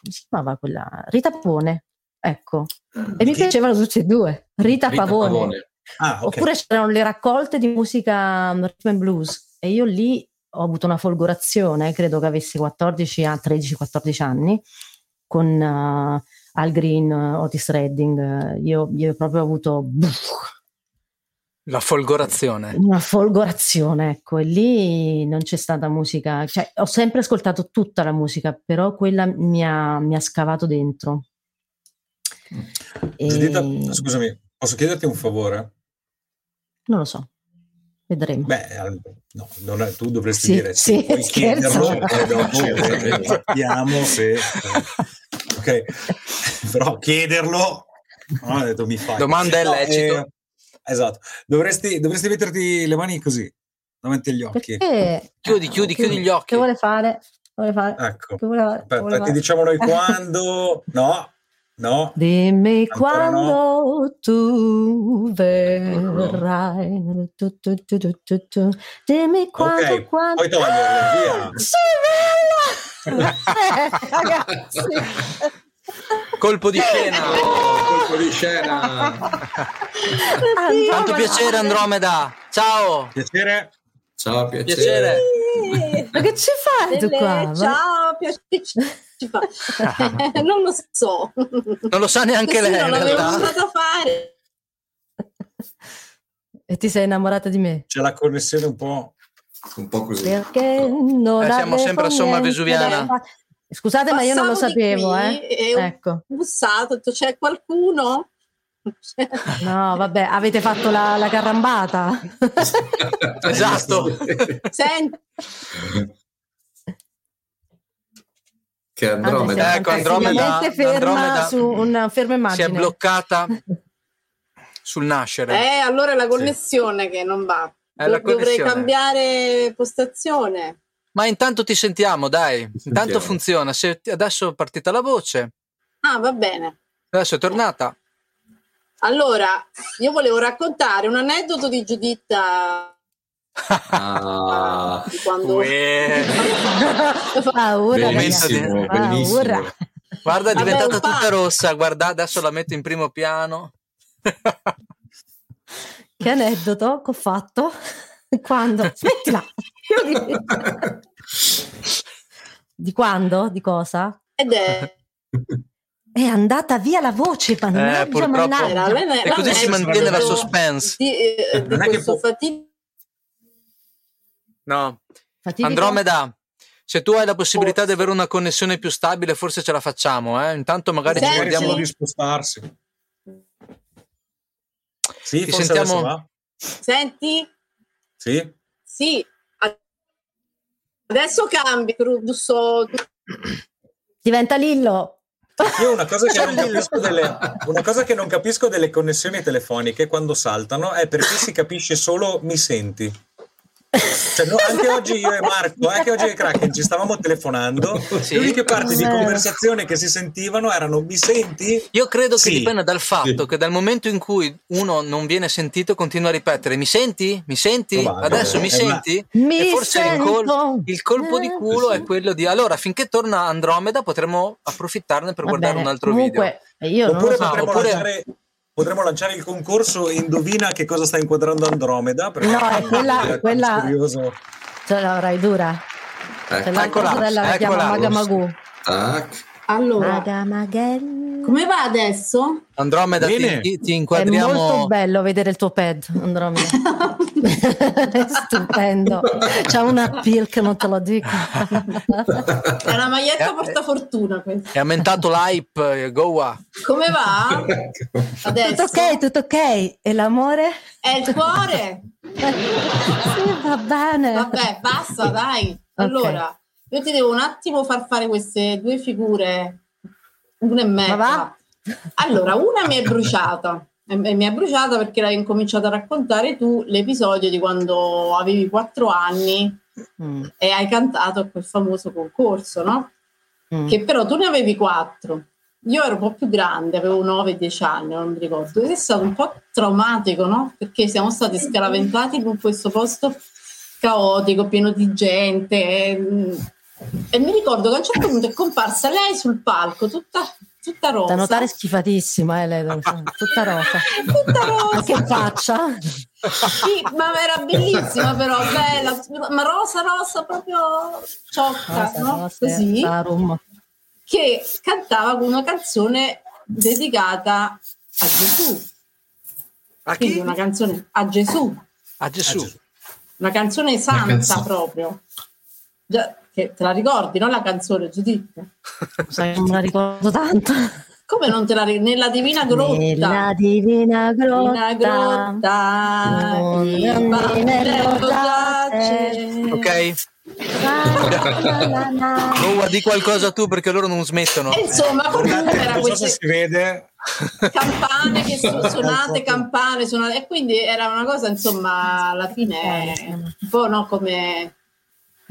come si chiamava quella? Rita Pavone. Ecco, e mi piacevano tutte e due. Rita, Rita Pavone. Pavone. Ah, okay. Oppure c'erano le raccolte di musica mm, rhythm and blues e io lì ho avuto una folgorazione, credo che avessi 14 a 13-14 anni, con uh, Al Green, uh, Otis Redding. Io, io proprio ho avuto... La folgorazione. Una folgorazione, ecco, e lì non c'è stata musica, cioè ho sempre ascoltato tutta la musica, però quella mi ha, mi ha scavato dentro. E... scusami, posso chiederti un favore? Non lo so, vedremo. Beh, no, non, tu dovresti sì, dire sì, puoi chiederlo e dopo sappiamo se... ok, però chiederlo... No, ho detto mi fai. Domanda è lecito. Eh, esatto, dovresti, dovresti metterti le mani così, davanti agli occhi. Perché? Chiudi, chiudi, chiudi gli occhi. Che vuole fare? Vuole fare? Ecco. Che vuole, Aspetta, vuole fare? ti diciamo noi quando... No, No. Dimmi quando no. tu verrai. Tu, tu, tu, Dimmi quando, okay, quando. Puoi toglierle, via. Sì, bella! Ragazzi. Colpo di scena. colpo di scena. Tanto piacere Andromeda. Ciao. Piacere. Ciao, piacere. piacere. Ma che ci fai tu qua? Ciao, piacere ci fa? non lo so. Non lo sa neanche sì, lei. Non l'avevo usato fare. E ti sei innamorata di me? C'è la connessione un po', un po così. Perché non eh, siamo sempre a somma vesuviana. Scusate, ma io non lo sapevo. Eh. Ecco. bussato, c'è qualcuno? No, vabbè, avete fatto la, la carrambata. esatto. Senti. Che Andromeda. Ah, ecco, Andromeda, ferma Andromeda su una ferma immagine. Si è bloccata sul nascere. Eh, allora è la connessione sì. che non va. Do- dovrei cambiare postazione. Ma intanto ti sentiamo, dai. Intanto sentiamo. funziona. Se adesso è partita la voce. Ah, va bene. Adesso è tornata. Allora, io volevo raccontare un aneddoto di Giuditta Ah, quando paura, bellissimo, bellissimo. Guarda, è diventata Vabbè, tutta rossa. Guarda, adesso la metto in primo piano. che aneddoto che ho fatto? Quando? Smettila! Di quando? Di cosa? Ed è è andata via la voce, mannaggia, eh, mannaggia. E così si mantiene la suspense. Di, eh, di questo fatico No. Fatidico? Andromeda, se tu hai la possibilità forse. di avere una connessione più stabile, forse ce la facciamo. Eh? Intanto magari Senti. ci guardiamo di spostarsi. Sì, Ti sentiamo. Senti? Sì. Sì. Adesso cambi, Russo. Diventa Lillo. Io una cosa, delle, una cosa, che non capisco delle connessioni telefoniche quando saltano è perché si capisce solo mi senti. Cioè, no, anche oggi io e Marco, anche oggi e Kraken ci stavamo telefonando. Sì. Le uniche parti di conversazione che si sentivano erano: Mi senti? Io credo sì. che dipenda dal fatto sì. che dal momento in cui uno non viene sentito, continua a ripetere: Mi senti? Mi senti? Probabile. Adesso mi eh, senti? Mi e forse il, col- il, colpo di eh, culo è quello di allora, finché torna Andromeda, potremo approfittarne per Va guardare bene. un altro Comunque, video. Io Oppure so. potremmo Oppure... lanciare potremmo lanciare il concorso Indovina che cosa sta inquadrando Andromeda. No, è quella... quella... Ce l'avrai dura. Eh. Ce eccola, sorella la chiama Magamagu. Tac. Allora, come va adesso? Andromeda, ti, ti, inquadriamo. È molto bello vedere il tuo pad, Andromeda. è stupendo. C'ha una appeal che non te lo dico. è una maglietta portafortuna. Questa. È aumentato l'hype, eh, Goa. Come va? Adesso? Tutto ok, tutto ok. E l'amore? È il cuore. sì, va bene. Vabbè, basta, dai. Allora. Okay io ti devo un attimo far fare queste due figure, una e mezza. Allora, una mi è bruciata. e, mi è bruciata perché l'hai incominciato a raccontare tu l'episodio di quando avevi quattro anni mm. e hai cantato a quel famoso concorso, no? Mm. Che però tu ne avevi quattro. Io ero un po' più grande, avevo 9-10 anni, non mi ricordo. Ed è stato un po' traumatico, no? Perché siamo stati scaraventati in questo posto caotico, pieno di gente. E, e mi ricordo che a un certo punto è comparsa lei sul palco, tutta tutta rosa. Da notare schifatissima, eh, lei, tutta rosa. tutta rosa. che faccia. Sì, ma era bellissima però, bella, ma rosa rosa proprio ciocca, rosa, no? Rosa, Così. Che cantava una canzone dedicata a Gesù. A chi? una canzone a Gesù. A Gesù. Una canzone santa una canzone. proprio. Già, che te la ricordi, no? La canzone, Giuditta? non me la ricordo tanto. Come non te la ricordi? Nella Divina Grotta. Nella Divina Grotta. Divina grotta. Ok. Noah, di qualcosa tu perché loro non smettono. E insomma, comunque era queste si vede. campane che sono suonate, campane suonate, e quindi era una cosa, insomma, alla fine un po' no, come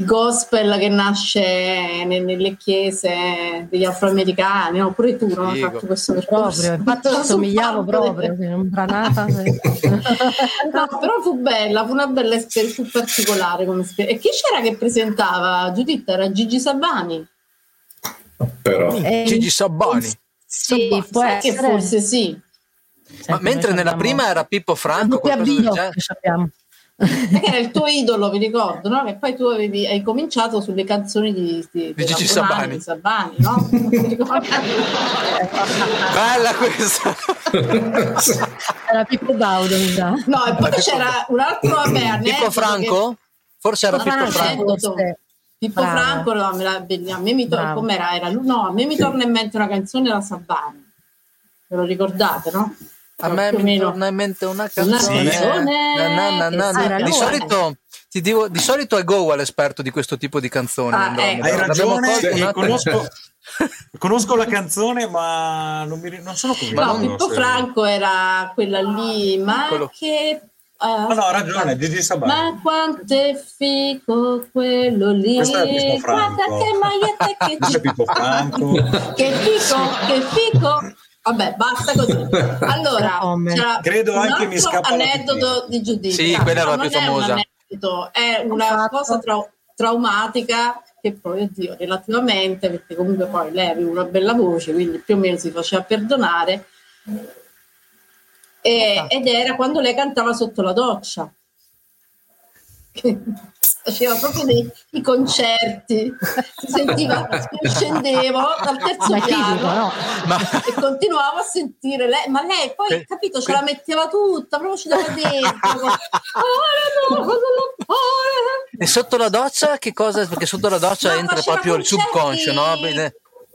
gospel che nasce nelle chiese degli afroamericani, no? pure tu non hai fatto questo percorso. Proprio, infatti somigliavo proprio, imbranata. no, però fu bella, fu una bella esperienza, fu particolare come esperienza. E chi c'era che presentava? Giuditta, era Gigi Sabani. Però. Eh, Gigi Sabani. Sì, Sabani. può essere. che forse sì. Ma mentre nella prima era Pippo Franco, qualcosa del genere. sappiamo era il tuo idolo, mi ricordo, no? Che poi tu avevi, hai cominciato sulle canzoni di, di, di Gigi Sabani. Di Sabani, no? Bella questa! era Pippo Baudo, mi sa. No, e poi c'era un altro vabbè, Pippo Franco? Che... Forse era Pippo Franco. Pippo. Franco, no, a me mi torna, era? No, a me mi torna in mente una canzone della Sabani. Ve lo ricordate, no? A me mi torna in mente una canzone. Canzone. Na, na, na, di, solito, ti dico, di solito è Go l'esperto di questo tipo di canzoni. Ah, ecco. Hai ragione, conosco, conosco, la canzone, ma non, mi, non sono convinto. No, Pippo se... Franco era quella lì, ma Quello. che Uh, no, ha ragione, Gigi Sabani. Ma quanto è fico quello lì. Questo è Pippo Franco. Guarda che maglietta che Questo è Pippo Franco. che fico, che fico. Vabbè, basta così. Allora, credo anche mi scappa aneddoto di giudizio. Sì, quella era la più famosa. È, una cosa tra- traumatica che poi, oddio, relativamente, perché comunque poi lei aveva una bella voce, quindi più o meno si faceva perdonare. E, ed era quando lei cantava sotto la doccia faceva proprio dei, i concerti, si sentiva, scendevo dal terzo ma piano no? ma... e continuavo a sentire lei, ma lei poi, que... capito, ce la metteva tutta, proprio ci dava dentro. e sotto la doccia che cosa? Perché sotto la doccia no, entra proprio il subconscio, no?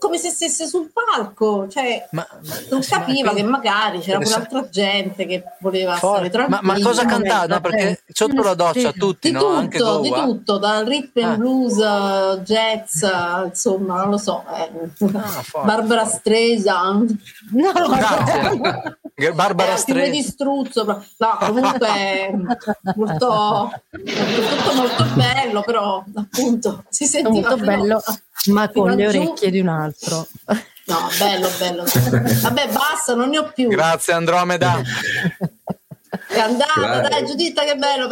Come se stesse sul palco, cioè ma, ma, non capiva ma, che magari c'era un'altra gente che voleva for- stare tranquilla. Ma, cosa cantava? No, perché sotto la doccia tutti, di no? tutto, Anche di tutto, dal rhythm ah. blues, jazz, insomma, non lo so, eh. ah, Barbara Streisand. No, Grazie. Barbara Streisand. di struzzo, no, comunque molto, tutto molto bello, però appunto si sentiva molto bello ma con le orecchie di un altro. No, bello, bello. Vabbè, basta, non ne ho più. Grazie Andromeda. È andata, Grazie. dai Giuditta, che bello.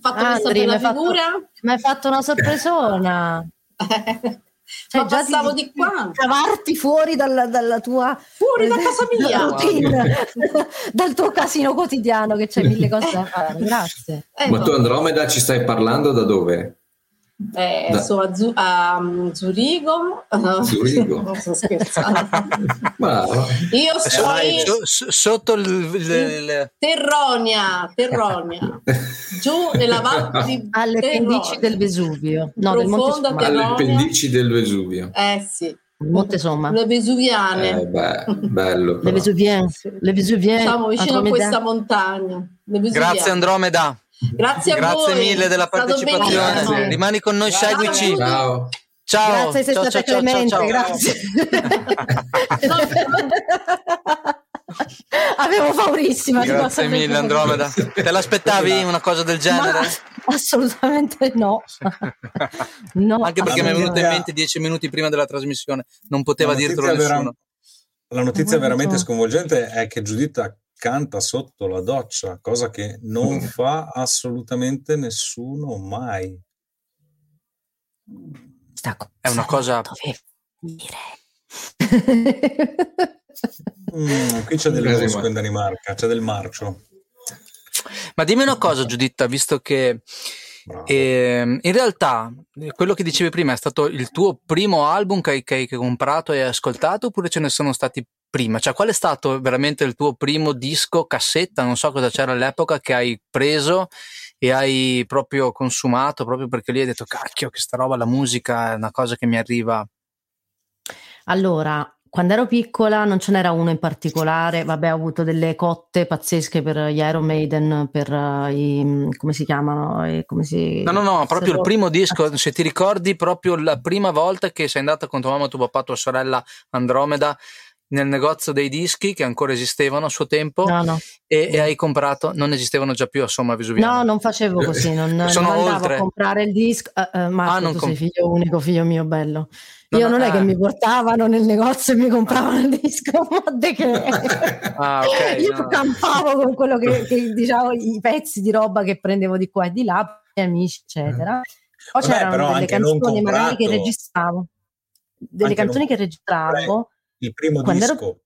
Fatto Andri, questa bella figura. Mi hai fatto una sorpresona. Cioè, Ma già passavo di, di qua. Cavarti fuori dalla, dalla tua fuori da casa mia routine, dal tuo casino quotidiano che c'è mille cose da fare. Grazie. Eh, Ma tu Andromeda ci stai parlando da dove? Eh, da... so a, Zu- a um, Zurigo. Zurigo. non sto scherzando. Io sono eh, so, sotto il, il, il, Terronia, Terronia. Giù nella valle di alle Terronia. pendici del Vesuvio. No, del Monte Alle pendici del Vesuvio. Eh sì. Monte Somma. Le Vesuviane. Eh, beh, bello. Le Vesuviane. Le Vesuviane. Siamo vicino Andromeda. a questa montagna. Grazie Andromeda. Grazie a Grazie voi. mille della partecipazione. Rimani con noi, ciao. seguici. Ciao. Ciao. Grazie, sei ciao, stata ciao, clemente, ciao, grazie. avevo paurissima. Grazie mille Andromeda. Te l'aspettavi una cosa del genere? Ma assolutamente no. no Anche perché mi è venuto in mente dieci minuti prima della trasmissione, non poteva dirtelo nessuno. Vera... La notizia veramente sconvolgente è che Giuditta canta sotto la doccia, cosa che non mm. fa assolutamente nessuno mai. È una cosa... mm, qui c'è del bosco in Danimarca, c'è del marcio. Ma dimmi una cosa, Giuditta, visto che eh, in realtà quello che dicevi prima è stato il tuo primo album che hai, che hai comprato e hai ascoltato oppure ce ne sono stati prima? Cioè, qual è stato veramente il tuo primo disco, cassetta, non so cosa c'era all'epoca, che hai preso e hai proprio consumato, proprio perché lì hai detto, cacchio, che sta roba, la musica è una cosa che mi arriva? Allora, quando ero piccola non ce n'era uno in particolare, vabbè ho avuto delle cotte pazzesche per gli Iron Maiden, per uh, i, come si chiamano? E come si... No, no, no, proprio il primo disco, se ti ricordi proprio la prima volta che sei andata con tua mamma, tuo papà, tua sorella Andromeda nel negozio dei dischi che ancora esistevano a suo tempo no, no. E, e, hai comprato, non esistevano già più a Somma Vesuviana. No, non facevo così, non, Sono non andavo oltre. a comprare il disco. Uh, uh, Marco, ah, tu com- sei figlio unico, figlio mio bello. Io non, è che mi portavano nel negozio e mi compravano il disco, ma de che ah, okay, io no. campavo con quello che, che, diciamo i pezzi di roba che prendevo di qua e di là, gli amici, eccetera. Poi Vabbè, c'erano delle canzoni magari che registravo, delle canzoni che registravo. Il primo disco. Ero...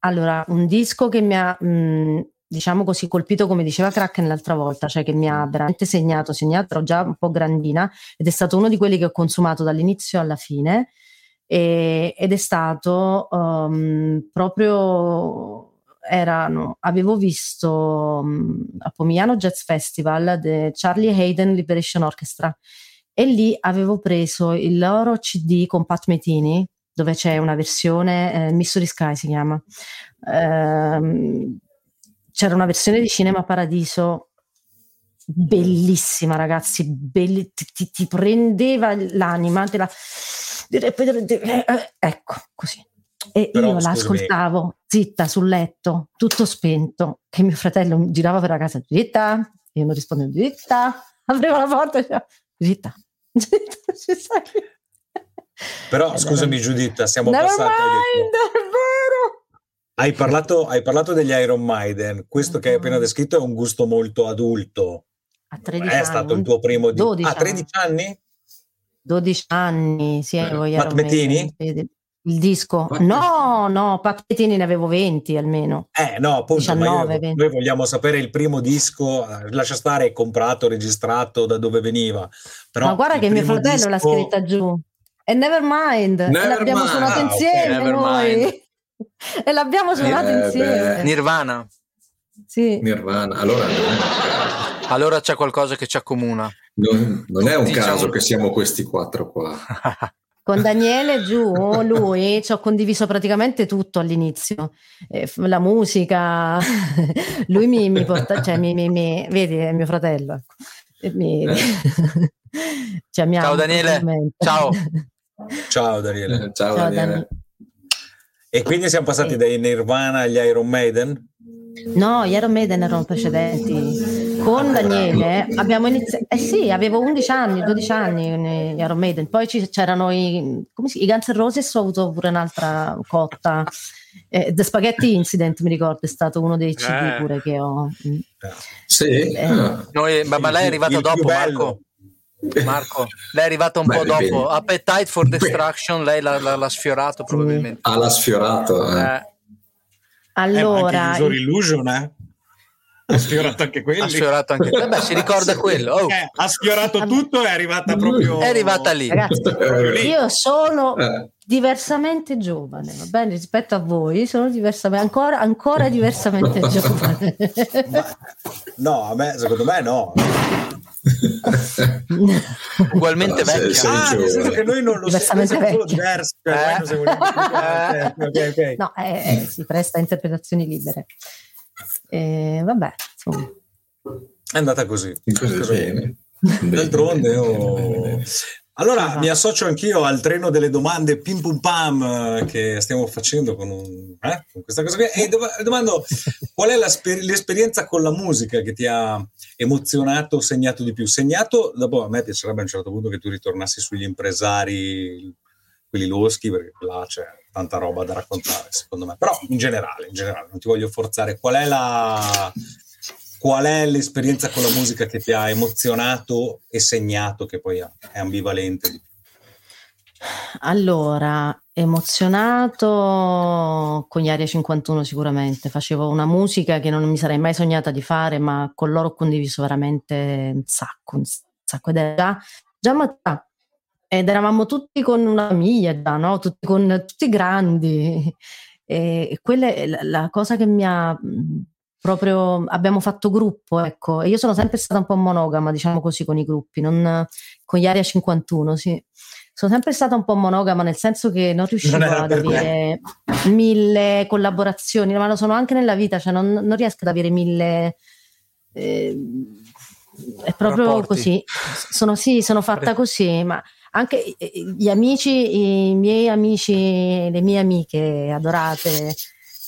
Allora, un disco che mi ha mh, diciamo così, colpito come diceva Kraken l'altra volta, cioè che mi ha veramente segnato, segnato, ero già un po' grandina ed è stato uno di quelli che ho consumato dall'inizio alla fine e, ed è stato um, proprio, erano, avevo visto um, a Pomigliano Jazz Festival The Charlie Hayden Liberation Orchestra e lì avevo preso il loro CD con Pat Metini dove c'è una versione, eh, Mystery Sky si chiama, ehm, c'era una versione di Cinema Paradiso bellissima, ragazzi, belli, ti, ti, ti, prendeva l'anima, te la... ecco, così. E Però, io l'ascoltavo zitta sul letto, tutto spento, che mio fratello girava per la casa, zitta, io non rispondevo, zitta, aprivo la porta e diceva, zitta, zitta, ci sei. Però scusami Giuditta, siamo Never passati... Mind, è vero! Hai parlato, hai parlato, degli Iron Maiden, questo che hai appena mm. descritto è un gusto molto adulto. A 13 è anni. stato il tuo primo di... A ah, 13 anni? 12 anni, sì, avevo gli Pat Metini? Il disco? No, no, Pat ne avevo 20 almeno. Eh, no, appunto, 19, io, noi vogliamo sapere il primo disco, eh, lascia stare comprato, registrato, da dove veniva. Però Ma guarda che mio fratello disco... l'ha scritta giù. E Nevermind, Never l'abbiamo mind. suonato ah, insieme okay. noi. E l'abbiamo suonato Eh, insieme. beh. Nirvana. Sì. Nirvana. Allora Allora c'è qualcosa che ci accomuna. non, non è un Diciamo- caso che siamo questi quattro qua. Con Daniele giù, lui ci ho condiviso praticamente tutto all'inizio, Eh, la musica, lui mi, mi porta, cioè mi, mi- mi- vedi, è mio fratello. ecco. Mi- ci amiamo Ciao Daniele, ciao. Ciao Daniele. Ciao, Ciao, Daniele. Dani. E quindi siamo passati Sì. dai Nirvana agli Iron Maiden? No, gli Iron Maiden erano precedenti. Con Daniele abbiamo iniziato, eh sì, avevo 11 anni, 12 anni gli Iron Maiden. Poi ci- c'erano i, come si, i Guns N' Roses, ho avuto pure un'altra cotta. Eh, The Spaghetti Incident, mi ricordo, è stato uno dei CD Eh. pure che ho. mm. Sì? Eh. Ah. Noi, ma, ma lei è arrivata Il dopo, bello. Marco? Marco, lei è arrivata un Beh, po' bene. dopo. Appetite for Destruction, lei l'ha, l'ha- l'ha sfiorato probabilmente. Ah, l'ha sfiorato. eh. Eh, Eh, Allora, anche User Illusion, eh? Ha sfiorato anche quelli. ha sfiorato anche Vabbè, si ricorda quello. Oh, Eh, ha sfiorato tutto e è arrivata proprio... è arrivata lì. ragazzi, lì. io sono Eh. diversamente giovane, va bene, rispetto a voi, sono diversamente, ancora, ancora diversamente giovane. No, a me, secondo me no. Ugualmente Ah, sì, vecchia. sì. ah, nel senso che noi non lo siamo solo diversi, cioè, noi non siamo neanche- ok, ok. No, eh, eh, si presta a interpretazioni libere. Eh, vabbè, insomma. È andata così. D'altronde, oh. Allora esatto. mi associo anch'io al treno delle domande pim pum pam eh, che stiamo facendo con, un, eh, con questa cosa qui e domando qual è l'esperienza con la musica che ti ha emozionato, segnato di più? Segnato, dopo a me piacerebbe a un certo punto che tu ritornassi sugli impresari, quelli loschi, perché là c'è tanta roba da raccontare secondo me, però in generale, in generale, non ti voglio forzare, qual è la qual è l'esperienza con la musica che ti ha emozionato e segnato, che poi è ambivalente? Allora, emozionato con gli Aria 51 sicuramente, facevo una musica che non mi sarei mai sognata di fare, ma con loro ho condiviso veramente un sacco, un sacco. Ed era già, già ed eravamo tutti con una famiglia già, no? tutti, con, tutti grandi e quella è la, la cosa che mi ha proprio abbiamo fatto gruppo, ecco. Io sono sempre stata un po' monogama, diciamo così, con i gruppi, non, con gli Area 51, sì. Sono sempre stata un po' monogama nel senso che non riuscivo non ad avere me. mille collaborazioni, ma lo sono anche nella vita, cioè non, non riesco ad avere mille. Eh, è proprio Rapporti. così. Sono, sì, sono fatta così, ma anche gli amici, i miei amici, le mie amiche adorate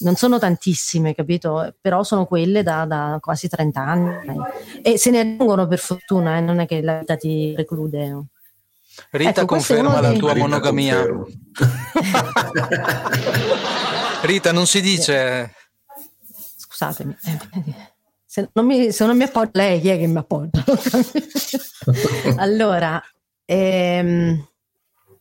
non sono tantissime, capito? Però sono quelle da, da quasi 30 anni e se ne aggiungono per fortuna, eh? non è che la vita ti preclude. Rita ecco, conferma la tua Rita monogamia. Rita, non si dice. Scusatemi. Eh, se non, mi, se non mi appoggia lei, chi è che mi appoggia? allora, ehm,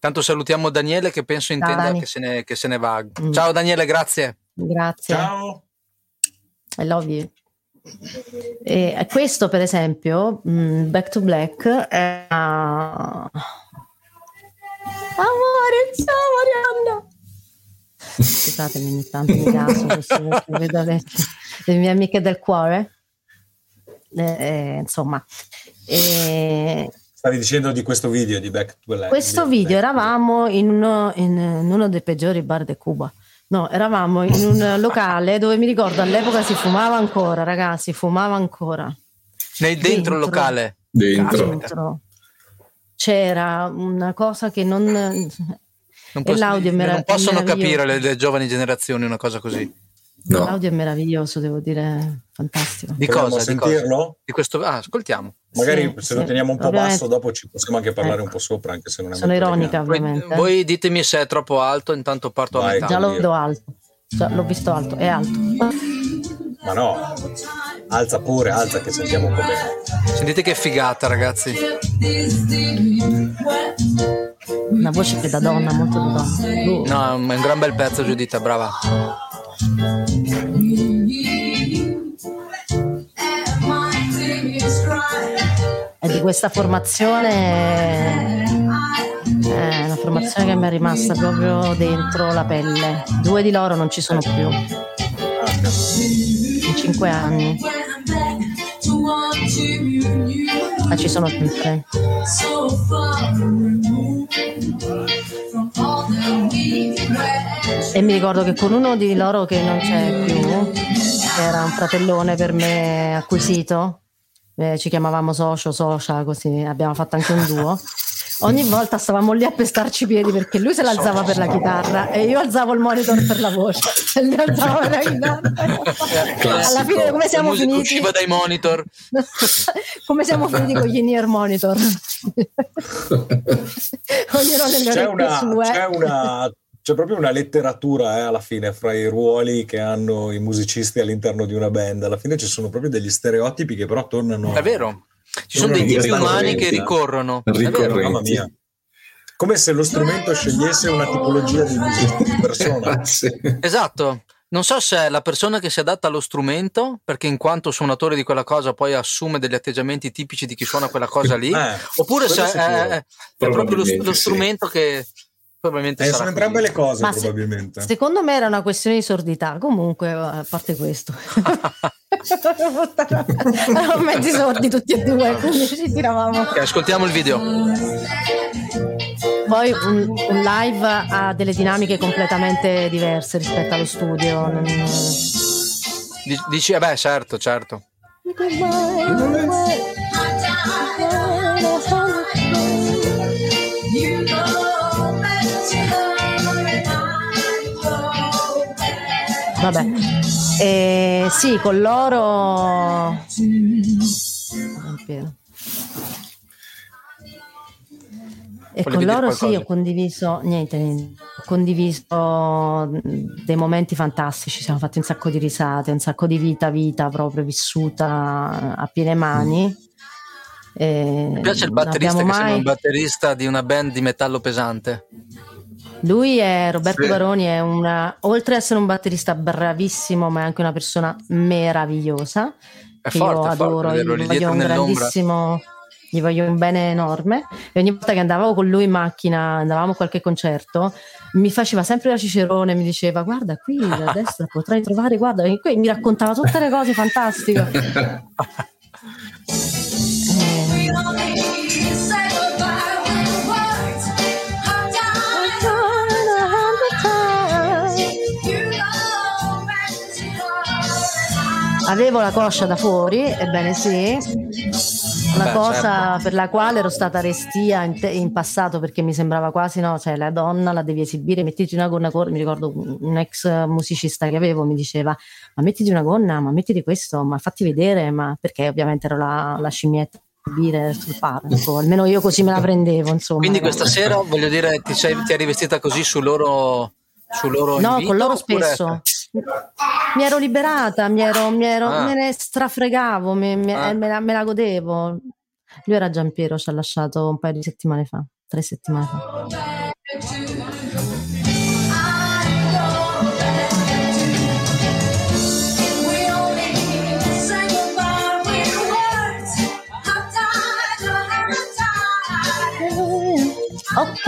Tanto salutiamo Daniele che penso intenda che se, ne, che se ne va. Mm. Ciao Daniele, grazie. Grazie. Ciao. I love you. E questo, per esempio, mm, Back to Black è. Uh... Amore, ciao Marianna! Scusatemi, ogni tanto mi caso, vedo le, le, mie amiche del cuore. Eh, eh, insomma, eh, Stavi dicendo di questo video di Back to Black. Questo video eravamo in uno, in, in uno dei peggiori bar di Cuba. No, eravamo in un locale dove mi ricordo all'epoca si fumava ancora, ragazzi, fumava ancora. Nel dentro, dentro il locale? Dentro. dentro. C'era una cosa che non... Non, posso, non possono capire le, le, giovani generazioni una cosa così. No. L'audio è meraviglioso, devo dire, fantastico. Di Vogliamo cosa? sentirlo? Di, cosa? di questo... Ah, ascoltiamo. Magari sì, se lo teniamo un po' ovviamente. basso, dopo ci possiamo anche parlare ecco. un po' sopra, anche se non è Sono ironica, ovviamente. Voi, voi, ditemi se è troppo alto, intanto parto Vai, a metà. Già lo vedo alto. L'ho visto alto, è alto. Ma no, alza pure, alza che sentiamo un po' bene. Sentite che figata, ragazzi. Una voce che da donna, molto da donna. Uh. No, è un gran bel pezzo, Giuditta, brava. E di questa formazione è una formazione che mi è rimasta proprio dentro la pelle. Due di loro non ci sono più. In cinque anni. Ma ci sono sempre. E mi ricordo che con uno di loro che non c'è più, era un fratellone per me acquisito, eh, ci chiamavamo socio, socia, così abbiamo fatto anche un duo. Ogni volta stavamo lì a pestarci i piedi perché lui se l'alzava per la chitarra e io alzavo il monitor per la voce e lui alzava per la chitarra. Alla fine come siamo finiti? Usciva dai monitor. come siamo finiti con gli in-ear monitor? Ognuno nelle c'è una, sue. C'è una c'è proprio una letteratura eh, alla fine fra i ruoli che hanno i musicisti all'interno di una band. Alla fine ci sono proprio degli stereotipi che però tornano. È vero, ci sono dei tipi umani che ricorrono. Ricorrenti. Mamma mia. Come se lo strumento scegliesse una tipologia di, di persona. Esatto. Non so se è la persona che si adatta allo strumento, perché in quanto suonatore di quella cosa poi assume degli atteggiamenti tipici di chi suona quella cosa lì, eh, oppure se è, è, è proprio lo, lo strumento sì. che Probabilmente eh, sono entrambe le cose, Ma probabilmente. Se, secondo me era una questione di sordità. Comunque, a parte questo, erano mezzi sordi tutti e due, quindi ci tiravamo. Okay, ascoltiamo il video. Poi un, un, live ha delle dinamiche completamente diverse rispetto allo studio. Non... Dici, eh beh, certo, certo. Vabbè. Eh, sì, con loro... E con loro sì, ho condiviso niente, niente, ho condiviso dei momenti fantastici, siamo fatti un sacco di risate, un sacco di vita, vita proprio vissuta a piene mani. Mm. Mi piace il batterista che mai... sembra un batterista di una band di metallo pesante. Lui è Roberto sì. Baroni, è una, oltre ad essere un batterista bravissimo, ma è anche una persona meravigliosa. È che forte, io adoro, forte, io voglio un grandissimo gli voglio un bene enorme e ogni volta che andavo con lui in macchina, andavamo a qualche concerto, mi faceva sempre la cicerone, mi diceva guarda qui a destra potrai trovare, guarda, e qui mi raccontava tutte le cose fantastiche. Avevo la coscia da fuori, ebbene sì, una Beh, cosa certo. per la quale ero stata restia in, te- in, passato perché mi sembrava quasi no, cioè la donna la devi esibire, mettiti una gonna mi ricordo un ex musicista che avevo mi diceva ma mettiti una gonna, ma mettiti questo, ma fatti vedere, ma perché ovviamente ero la, la scimmietta dire sul parco, almeno io così me la prendevo insomma. Quindi questa sera voglio dire ti, sei, ti eri vestita così su loro, su loro No, con loro spesso mi ero liberata, mi, ero, mi ero, ah. me ne strafregavo, mi, mi, ah. me, la, me, la, godevo. Lui era Giampiero, ci ha lasciato un paio di settimane fa, tre settimane fa. Ok.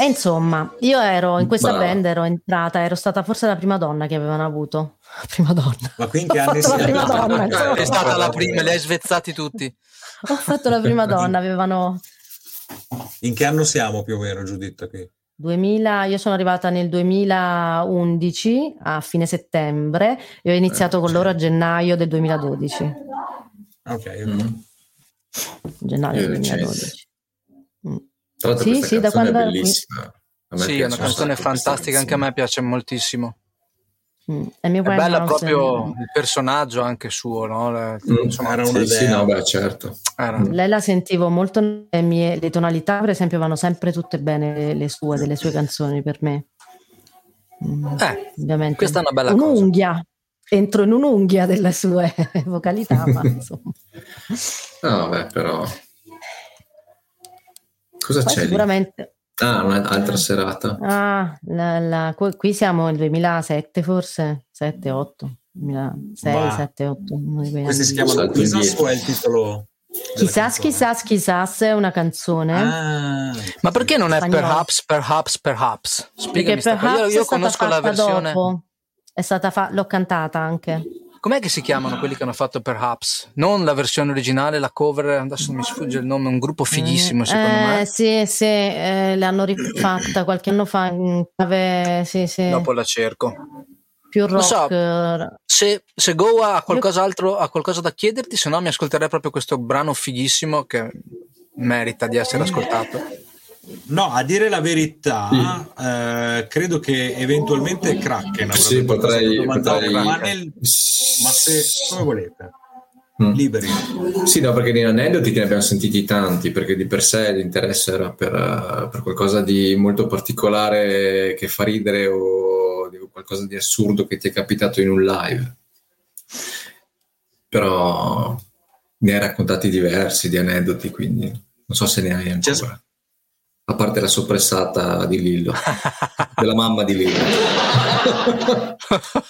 E insomma, io ero in questa Brava. band, ero entrata, ero stata forse la prima donna che avevano avuto. La prima donna. Ma qui in che anni sei? prima donna, È stata la prima, li hai svezzati tutti. Ho fatto la prima donna, avevano... In che anno siamo più o meno, Giuditta? Qui? 2000, io sono arrivata nel 2011 a fine settembre e ho iniziato eh, con loro a gennaio del 2012. Ok, mm. gennaio del 2012. Tra l'altro sì, sì, da quando è bellissima. Sì, è una canzone fantastica, anche a me piace moltissimo. Mm. È, bella proprio è... il personaggio anche suo, no? Le, mm, insomma, era una sì, sì, no, beh, certo. Era. Lei la sentivo molto, le, mie, le tonalità per esempio vanno sempre tutte bene le, le sue, delle sue canzoni per me. Mm, eh, ovviamente. Questa è una bella un'unghia. cosa. Entro in un'unghia delle sue vocalità, ma insomma. No, beh, però Cosa Poi c'è? Sicuramente. Lì? Ah, un'altra serata. Ah, la, la, qui siamo nel 2007 forse, 7, 8, 2006, bah. 7, 8. Questi si chiamano Quizas o è il titolo? Chissà, chissà, chissà è una canzone. Ah. Ma perché non è Perhaps, Perhaps, Perhaps? Spiegami perhaps io, io conosco la versione. Dopo. È stata fa- l'ho cantata anche. Com'è che si chiamano quelli che hanno fatto Perhaps? Non la versione originale, la cover, adesso mi sfugge il nome, un gruppo fighissimo secondo eh, me. Sì, sì, eh, l'hanno rifatta qualche anno fa. Ave, sì, sì. Dopo la cerco. Più rock. So, se, se Go ha qualcos'altro, ha qualcosa da chiederti, se no mi ascolterei proprio questo brano fighissimo che merita di essere ascoltato. No, a dire la verità, sì. eh, credo che eventualmente Kraken sì, potrei, potrei... Ma, nel... ma, se come volete. Mm. Liberi. Sì, no, perché in aneddoti ne abbiamo sentiti tanti, perché di per sé l'interesse era per, uh, per qualcosa di molto particolare che fa ridere o di qualcosa di assurdo che ti è capitato in un live. Però ne hai raccontati diversi di aneddoti, quindi non so se ne hai ancora. C'è, a parte la soppressata di Lillo, della mamma di Lillo.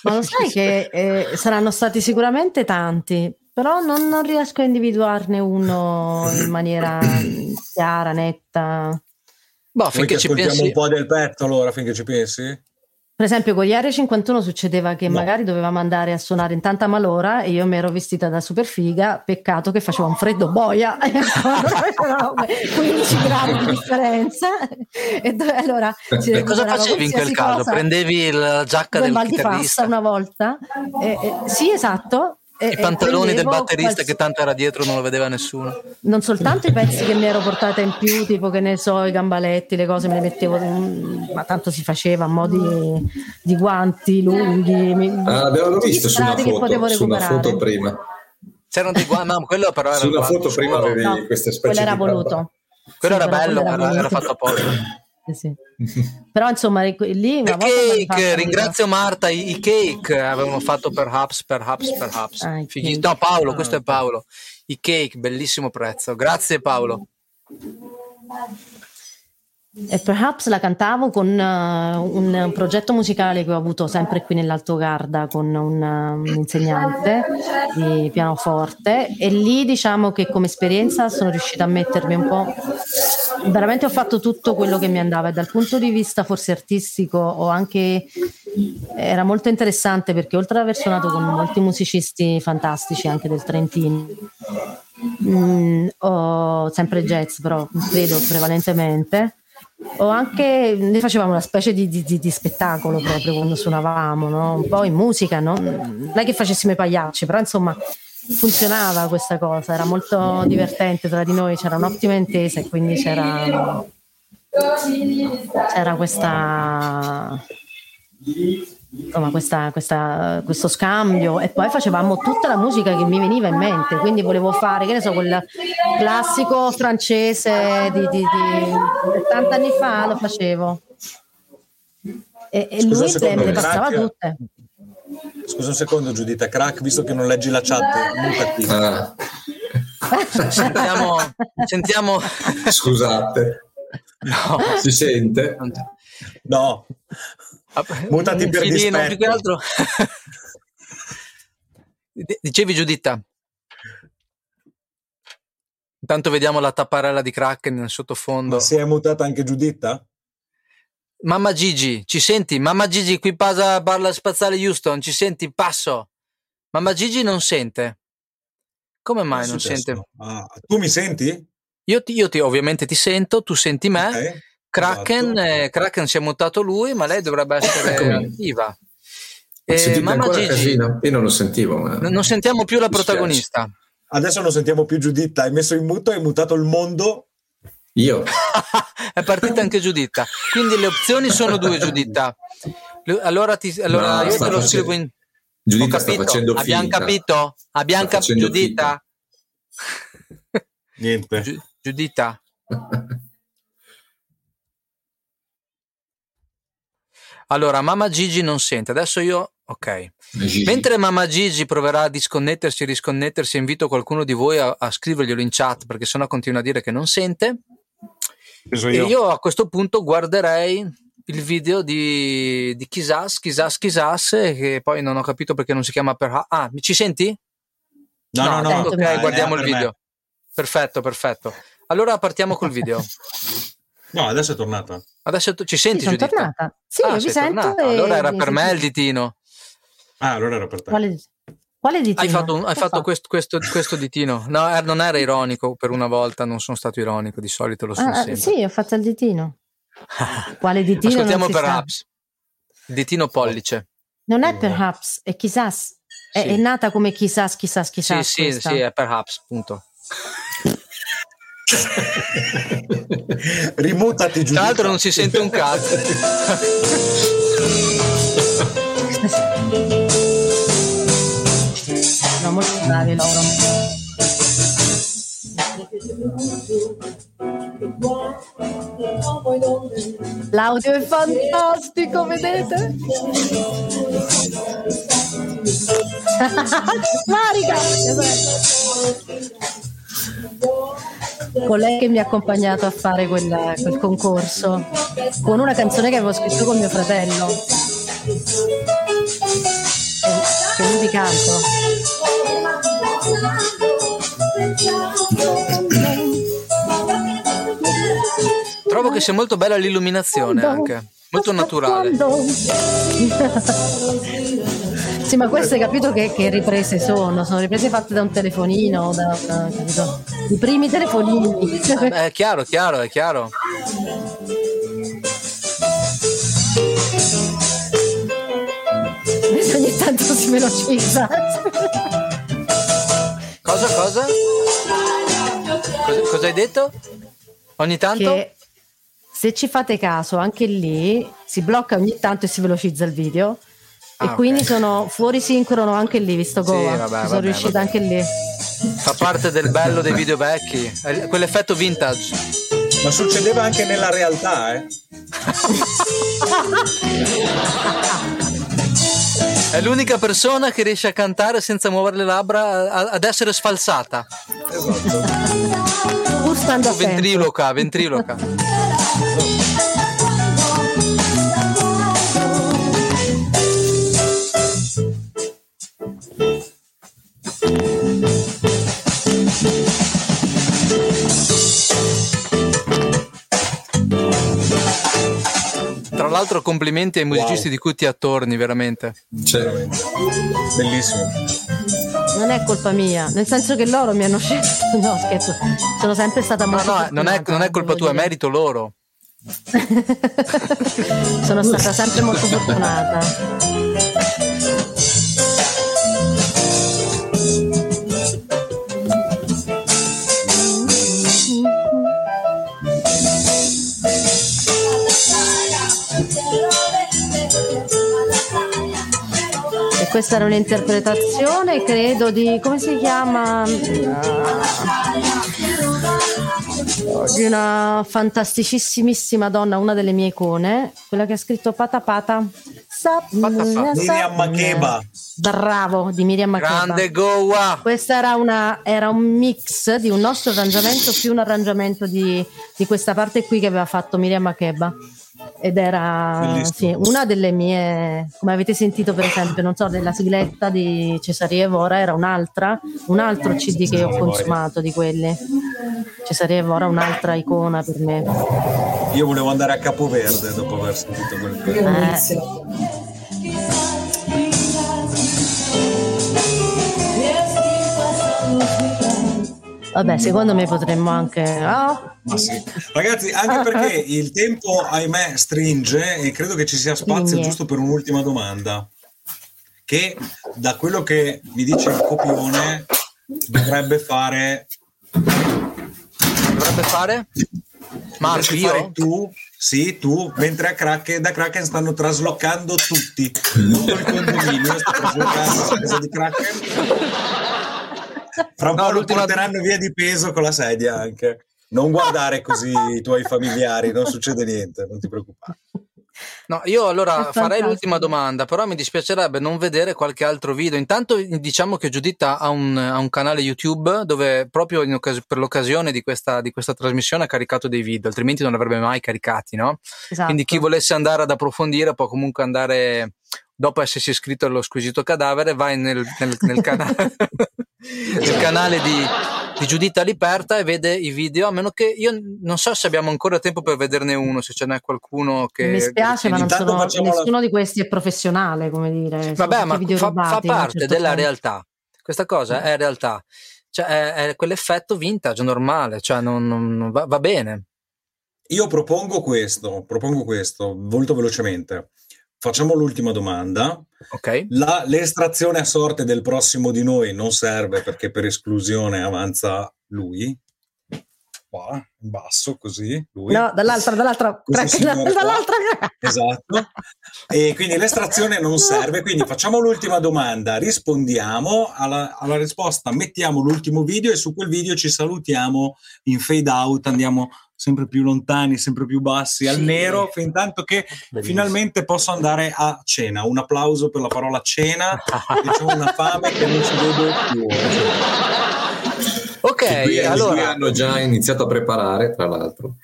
Ma lo sai che eh, saranno stati sicuramente tanti, però non, non, riesco a individuarne uno in maniera chiara, netta. Boh, finché ci pensi... un po' del petto allora, finché ci pensi? Per esempio, con gli Area 51 succedeva che no. magari dovevamo andare a suonare in tanta malora e io mi ero vestita da super figa, peccato che faceva un freddo boia, 15 gradi di differenza. E do- allora, e cosa facevi in quel caso? Cosa. Prendevi la giacca del mal di pasta una volta? Eh, eh, sì, esatto. I pantaloni del batterista quals... che tanto era dietro non lo vedeva nessuno. Non soltanto i pezzi che mi ero portata in più, tipo che ne so, i gambaletti, le cose me le mettevo, ma tanto si faceva a mo' di, di guanti lunghi. Ah, abbiamo visto su una, foto, su una foto prima. C'erano dei guanti, no, quello però era Su una foto prima avevi no, queste specie quello era voluto. Quello sì, era bello, era, era fatto apposta. Sì. Però insomma lì una cake, ringrazio Marta, i, i, cake avevano fatto perhaps, perhaps, perhaps. Ah, no Paolo, questo è Paolo. I cake, bellissimo prezzo. Grazie Paolo. E Perhaps la cantavo con uh, un progetto musicale che ho avuto sempre qui nell'Alto Garda con un, un, insegnante di pianoforte e lì diciamo che come esperienza sono riuscita a mettermi un po' veramente ho fatto tutto quello che mi andava e dal punto di vista forse artistico ho anche era molto interessante perché oltre ad aver suonato con molti musicisti fantastici anche del Trentino mm, ho sempre jazz però credo prevalentemente o anche ne facevamo una specie di, di, di, spettacolo proprio quando suonavamo, no? un po' in musica, no? non è che facessimo i pagliacci, però insomma funzionava questa cosa, era molto divertente tra di noi, c'era un'ottima intesa e quindi c'era, c'era questa insomma, questa, questa, questo scambio e poi facevamo tutta la musica che mi veniva in mente, quindi volevo fare, che ne so, quel classico francese di, di, di 70 anni fa lo facevo. E, e lui le, le passava tutte. Scusa un secondo Giuditta, crack, visto che non leggi la chat, mutati. Ah. sentiamo, sentiamo... Scusate. No. Si sente? No. Mutati per dispetto. più che altro. Dicevi Giuditta. Intanto vediamo la tapparella di Kraken nel sottofondo. Ma si è mutata anche Giuditta? Mamma Gigi, ci senti? Mamma Gigi, qui passa, parla spaziale Houston, ci senti? Passo. Mamma Gigi non sente. Come mai non sente? Ah, tu mi senti? Io, ti, io ti, ovviamente ti sento, tu senti me. Okay. Kraken, esatto. eh, Kraken si è mutato lui, ma lei dovrebbe essere attiva. Eh, Mamma Gigi, casino? io non lo sentivo. Ma... Non sentiamo più la protagonista. Adesso non sentiamo più Giuditta, hai messo in muto, hai mutato il mondo. Io. è partita anche Giuditta. Quindi le opzioni sono due, Giuditta. Allora, ti, allora no, io te lo scrivo in... Giuditta sta facendo finta. Abbiamo capito? Abbiamo capito, Giuditta? Niente. Gi- Giuditta? Allora, Mamma Gigi non sente. Adesso io, ok. Gigi. Mentre Mamma Gigi proverà a disconnettersi e risconnettersi, invito qualcuno di voi a, a scriverglielo in chat perché sennò continua a dire che non sente. Io. E io a questo punto guarderei il video di, di Kisas, Kisas, Kisas, che poi non ho capito perché non si chiama per... Ah, ci senti? No, no, no. no ok, no, guardiamo il video. Me. Perfetto, perfetto. Allora partiamo col video. No, adesso è tornata. Adesso tu ci senti, sì, sono tornata. Sì, ah, vi sento. Allora era per me il ditino. Ah, allora era per te. Quale, quale ditino? Hai fatto, hai fatto questo, questo, questo, ditino. No, eh, non era ironico per una volta, non sono stato ironico, di solito lo sono ah, sempre. Sì, ho fatto il ditino. Quale ditino? Ascoltiamo per apps. Il ditino pollice. Non è perhaps, è chissas. È, sì. è nata come chissas, chissas, chissas. Sì, sì, sì, è perhaps, punto. Rimutati giù. Tra l'altro non si sente un cazzo. no, molto bravi loro. L'audio è fantastico, vedete? Marica! colei che mi ha accompagnato a fare quel, quel concorso con una canzone che avevo scritto con mio fratello lui di canto trovo che sia molto bella l'illuminazione anche molto naturale Sì, ma queste hai capito che, che, riprese sono? Sono riprese fatte da un telefonino, da, da, i primi telefonini. Eh, è chiaro, chiaro, è chiaro. Tanto si velocizza. Cosa, cosa? Cosa, cosa hai detto? Ogni tanto? Che se ci fate caso, anche lì si blocca ogni tanto e si velocizza il video. Ah, e okay. quindi sono fuori sincrono anche lì, visto Goa. Sì, vabbè, sono vabbè, riuscita vabbè. anche lì. Fa parte del bello dei video vecchi, quell'effetto vintage. Ma succedeva anche nella realtà, eh? È l'unica persona che riesce a cantare senza muovere le labbra ad essere sfalsata. Esatto. Pur stando ventriloca, ventriloca. L'altro complimenti ai musicisti wow. di cui ti attorni, veramente. Cioè, bellissimo. Non è colpa mia, nel senso che loro mi hanno scelto. No, scherzo, sono sempre stata molto. No, no, non è, non è colpa tua, è merito loro. sono stata sempre molto fortunata. Questa era un'interpretazione, credo, di come si chiama? Di una fantasticissimissima donna, una delle mie icone, quella che ha scritto Pata Pata. Miriam Makeba. Bravo, di Miriam Makeba. Grande Goa. Questo era, una, era un mix di un nostro arrangiamento più un arrangiamento di, di questa parte qui che aveva fatto Miriam Makeba ed era sì, una delle mie, come avete sentito per esempio, non so, della sigletta di Cesaria Evora era un'altra, un altro CD che ho consumato di quelli. Cesaria Evora un'altra icona per me. Io volevo andare a Capoverde dopo aver sentito quel eh. Vabbè, secondo me potremmo anche. Oh. Sì. Ragazzi, anche perché il tempo, ahimè, stringe e credo che ci sia spazio Stringe. giusto per un'ultima domanda. Che da quello che mi dice il copione dovrebbe fare. Dovrebbe fare? Marco, io? Fare tu, sì, tu, mentre a Kraken, da Kraken stanno traslocando tutti. Tutto il condominio sta traslocando la casa di Kraken fra un no, po' lo porteranno via di peso con la sedia anche. Non guardare così i tuoi familiari, non succede niente, non ti preoccupare. No, io allora farei l'ultima domanda, però mi dispiacerebbe non vedere qualche altro video. Intanto diciamo che Giuditta ha un, ha un canale YouTube dove proprio occas- per l'occasione di questa, di questa, trasmissione ha caricato dei video, altrimenti non avrebbe mai caricati, no? Esatto. Quindi chi volesse andare ad approfondire può comunque andare dopo essersi iscritto allo squisito cadavere, vai nel, nel, nel canale, nel canale di, di Giuditta Liperta e vede i video, a meno che io non so se abbiamo ancora tempo per vederne uno, se ce n'è qualcuno che... Mi spiace, che... ma non sono, nessuno la... di questi è professionale, come dire. Vabbè, ma fa, rubati, fa, parte certo della tempo. realtà. Questa cosa è realtà. Cioè, è, è quell'effetto vintage normale, cioè non, non va, va bene. Io propongo questo, propongo questo molto velocemente. Facciamo l'ultima domanda. Ok. La, l'estrazione a sorte del prossimo di noi non serve perché per esclusione avanza lui. Qua, in basso, così. Lui. No, dall'altra, dall'altra. Dall'altra. Esatto. E quindi l'estrazione non serve. Quindi facciamo l'ultima domanda, rispondiamo alla, alla risposta, mettiamo l'ultimo video e su quel video ci salutiamo in fade out, andiamo sempre più lontani, sempre più bassi, sì. al nero, fin tanto che Bellissimo. finalmente posso andare a cena. Un applauso per la parola cena, e ho una fame che non ci vedo più. Ok, qui, allora qui hanno già iniziato a preparare, tra l'altro.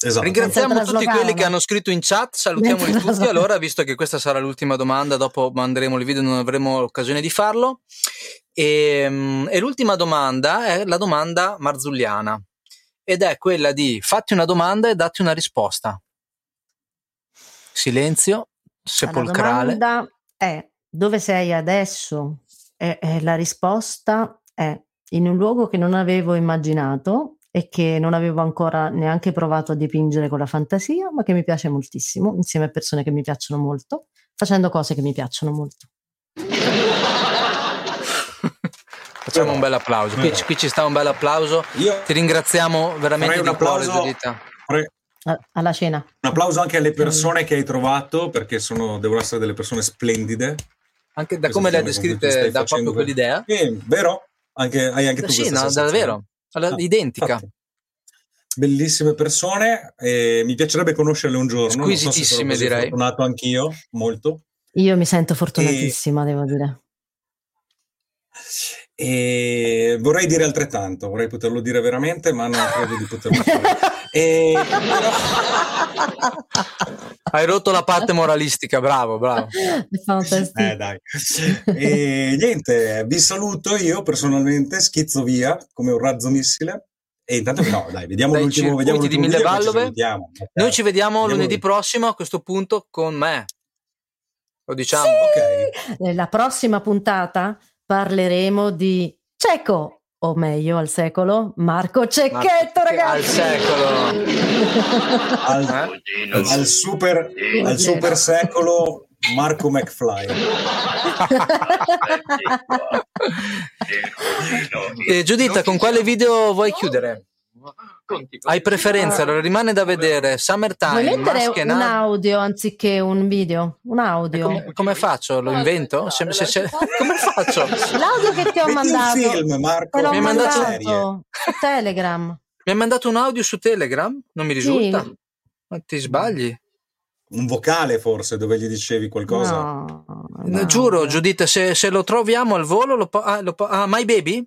Esatto. Ringraziamo tutti quelli che hanno scritto in chat, salutiamoli tutti. Allora, visto che questa sarà l'ultima domanda, dopo manderemo il video, non avremo l'occasione di farlo. E, ehm, e l'ultima domanda è la domanda marzulliana ed è quella di fatti una domanda e datti una risposta. Silenzio sepolcrale. La domanda è dove sei adesso? E, e la risposta è in un luogo che non avevo immaginato e che non avevo ancora neanche provato a dipingere con la fantasia, ma che mi piace moltissimo, insieme a persone che mi piacciono molto, facendo cose che mi piacciono molto. Facciamo un bel applauso. Qui, qui, ci sta un bel applauso. Io Ti ringraziamo veramente di cuore, Giudita. Alla cena. Un applauso anche alle persone che hai trovato, perché sono, devono essere delle persone splendide. Anche da come le hai descritte, da proprio quell'idea. Sì, vero? Anche, hai anche tu Sì, no, davvero. Ah, identica. Infatti bellissime persone e mi piacerebbe conoscerle un giorno. Squisitissime, so direi. fortunato anch'io, molto. Io mi sento fortunatissima, e... devo dire. E vorrei dire altrettanto, vorrei poterlo dire veramente, ma non credo di poterlo fare. E... Hai rotto la parte moralistica, bravo, bravo. Eh, dai. E, niente, vi saluto io personalmente, schizzo via come un razzo missile. E intanto no, dai, vediamo dai, l'ultimo, vediamo l'ultimo di Mille Vallove. Noi ci vediamo vediamo lunedì prossimo a questo punto con me. Lo diciamo. Sì! Okay. Nella prossima puntata parleremo di Cecco, o meglio al secolo, Marco Cecchetto, Marco, ragazzi. Al secolo. al, eh? al, super, al super secolo Marco McFly. eh, Giuditta, con quale video vuoi chiudere? Hai preferenza? Allora rimane da vedere Summertime. Vuoi mettere un audio anziché un video? Un audio. Come, come, faccio? Lo invento? Se, se, se, come faccio? L'audio che ti ho mandato. Un film, Marco. Mi hai mandato su Telegram. Mi hai mandato un audio su Telegram? Non mi risulta. Sì. Ma ti sbagli? un vocale forse dove gli dicevi qualcosa? No, no, Giuro, Giuditta, se, se, lo troviamo al volo, lo po- ah, lo po- ah, My Baby?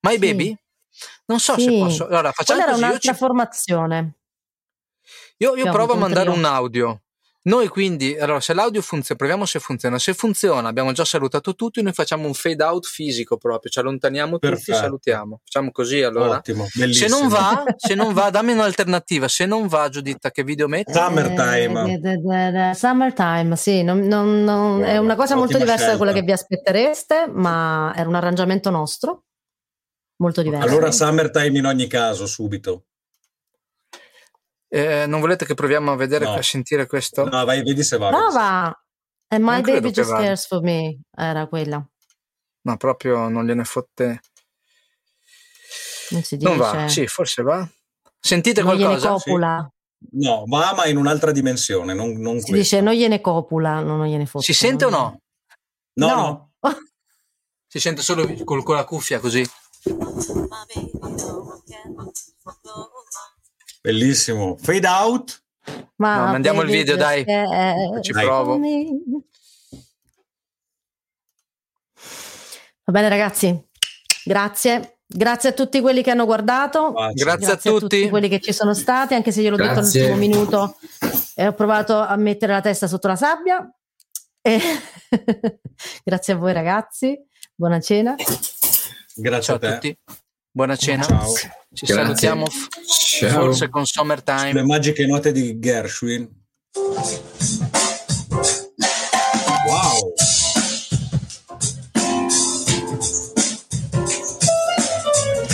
My sì. Baby? Non so sì. se posso. Allora, facciamo Quella così. era un'altra ci... formazione. Io, io provo a mandare un audio. Noi quindi, allora, se l'audio funziona, proviamo se funziona. Se funziona, abbiamo già salutato tutti, noi facciamo un fade out fisico proprio, ci allontaniamo Perfetto. tutti, salutiamo. Facciamo così allora. Ottimo, se non va, se non va, dammi un'alternativa. Se non va, Giuditta, che video metti? Summertime. Eh, summertime, sì, non, non, non, è una cosa molto diversa scelta. da quella che vi aspettereste, ma era un arrangiamento nostro, molto diverso. Allora Summertime in ogni caso, subito. Eh, non volete che proviamo a vedere, no. a sentire questo? No, vai, vedi se va. Prova! And my baby just cares for me. Era quella. No, proprio non gliene fotte. Non si dice. Non va, sì, forse va. Sentite non qualcosa? Gliene copula. Sì. No, va, ma in un'altra dimensione. Non, non si questa. dice non gliene copula, non gliene fotte. Si sente o no? No, no. no. si sente solo con la cuffia così. Bellissimo. Fade out. Ma no, mandiamo il video, dai. Ci dai. provo. Va bene, ragazzi. Grazie. Grazie a tutti quelli che hanno guardato. Grazie, Grazie a, tutti. a, tutti. quelli che ci sono stati, anche se gliel'ho detto all'ultimo minuto e ho provato a mettere la testa sotto la sabbia. E Grazie a voi ragazzi, buona cena. Grazie Ciao a, a tutti. Buona cena. Ciao. Ci Grazie. salutiamo Ciao. forse con Summertime. Le magiche note di Gershwin. Wow.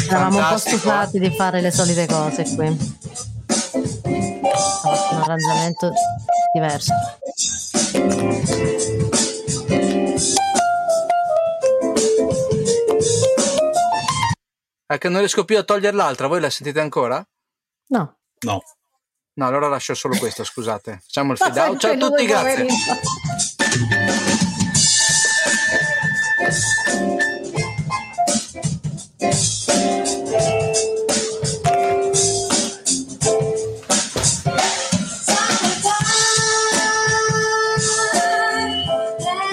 Eravamo un po' stufati di fare le solite cose qui. Un arrangiamento diverso. È che non riesco più a togliere l'altra, voi la sentite ancora? No. No. No, allora lascio solo questa, scusate. Facciamo il feed out. Ciao a tutti, grazie.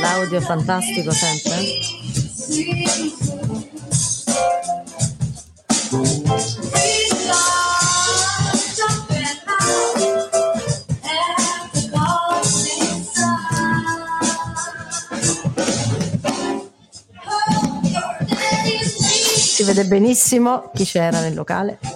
L'audio è fantastico sempre. Si vede benissimo chi c'era nel locale.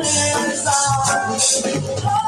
Hallelujah.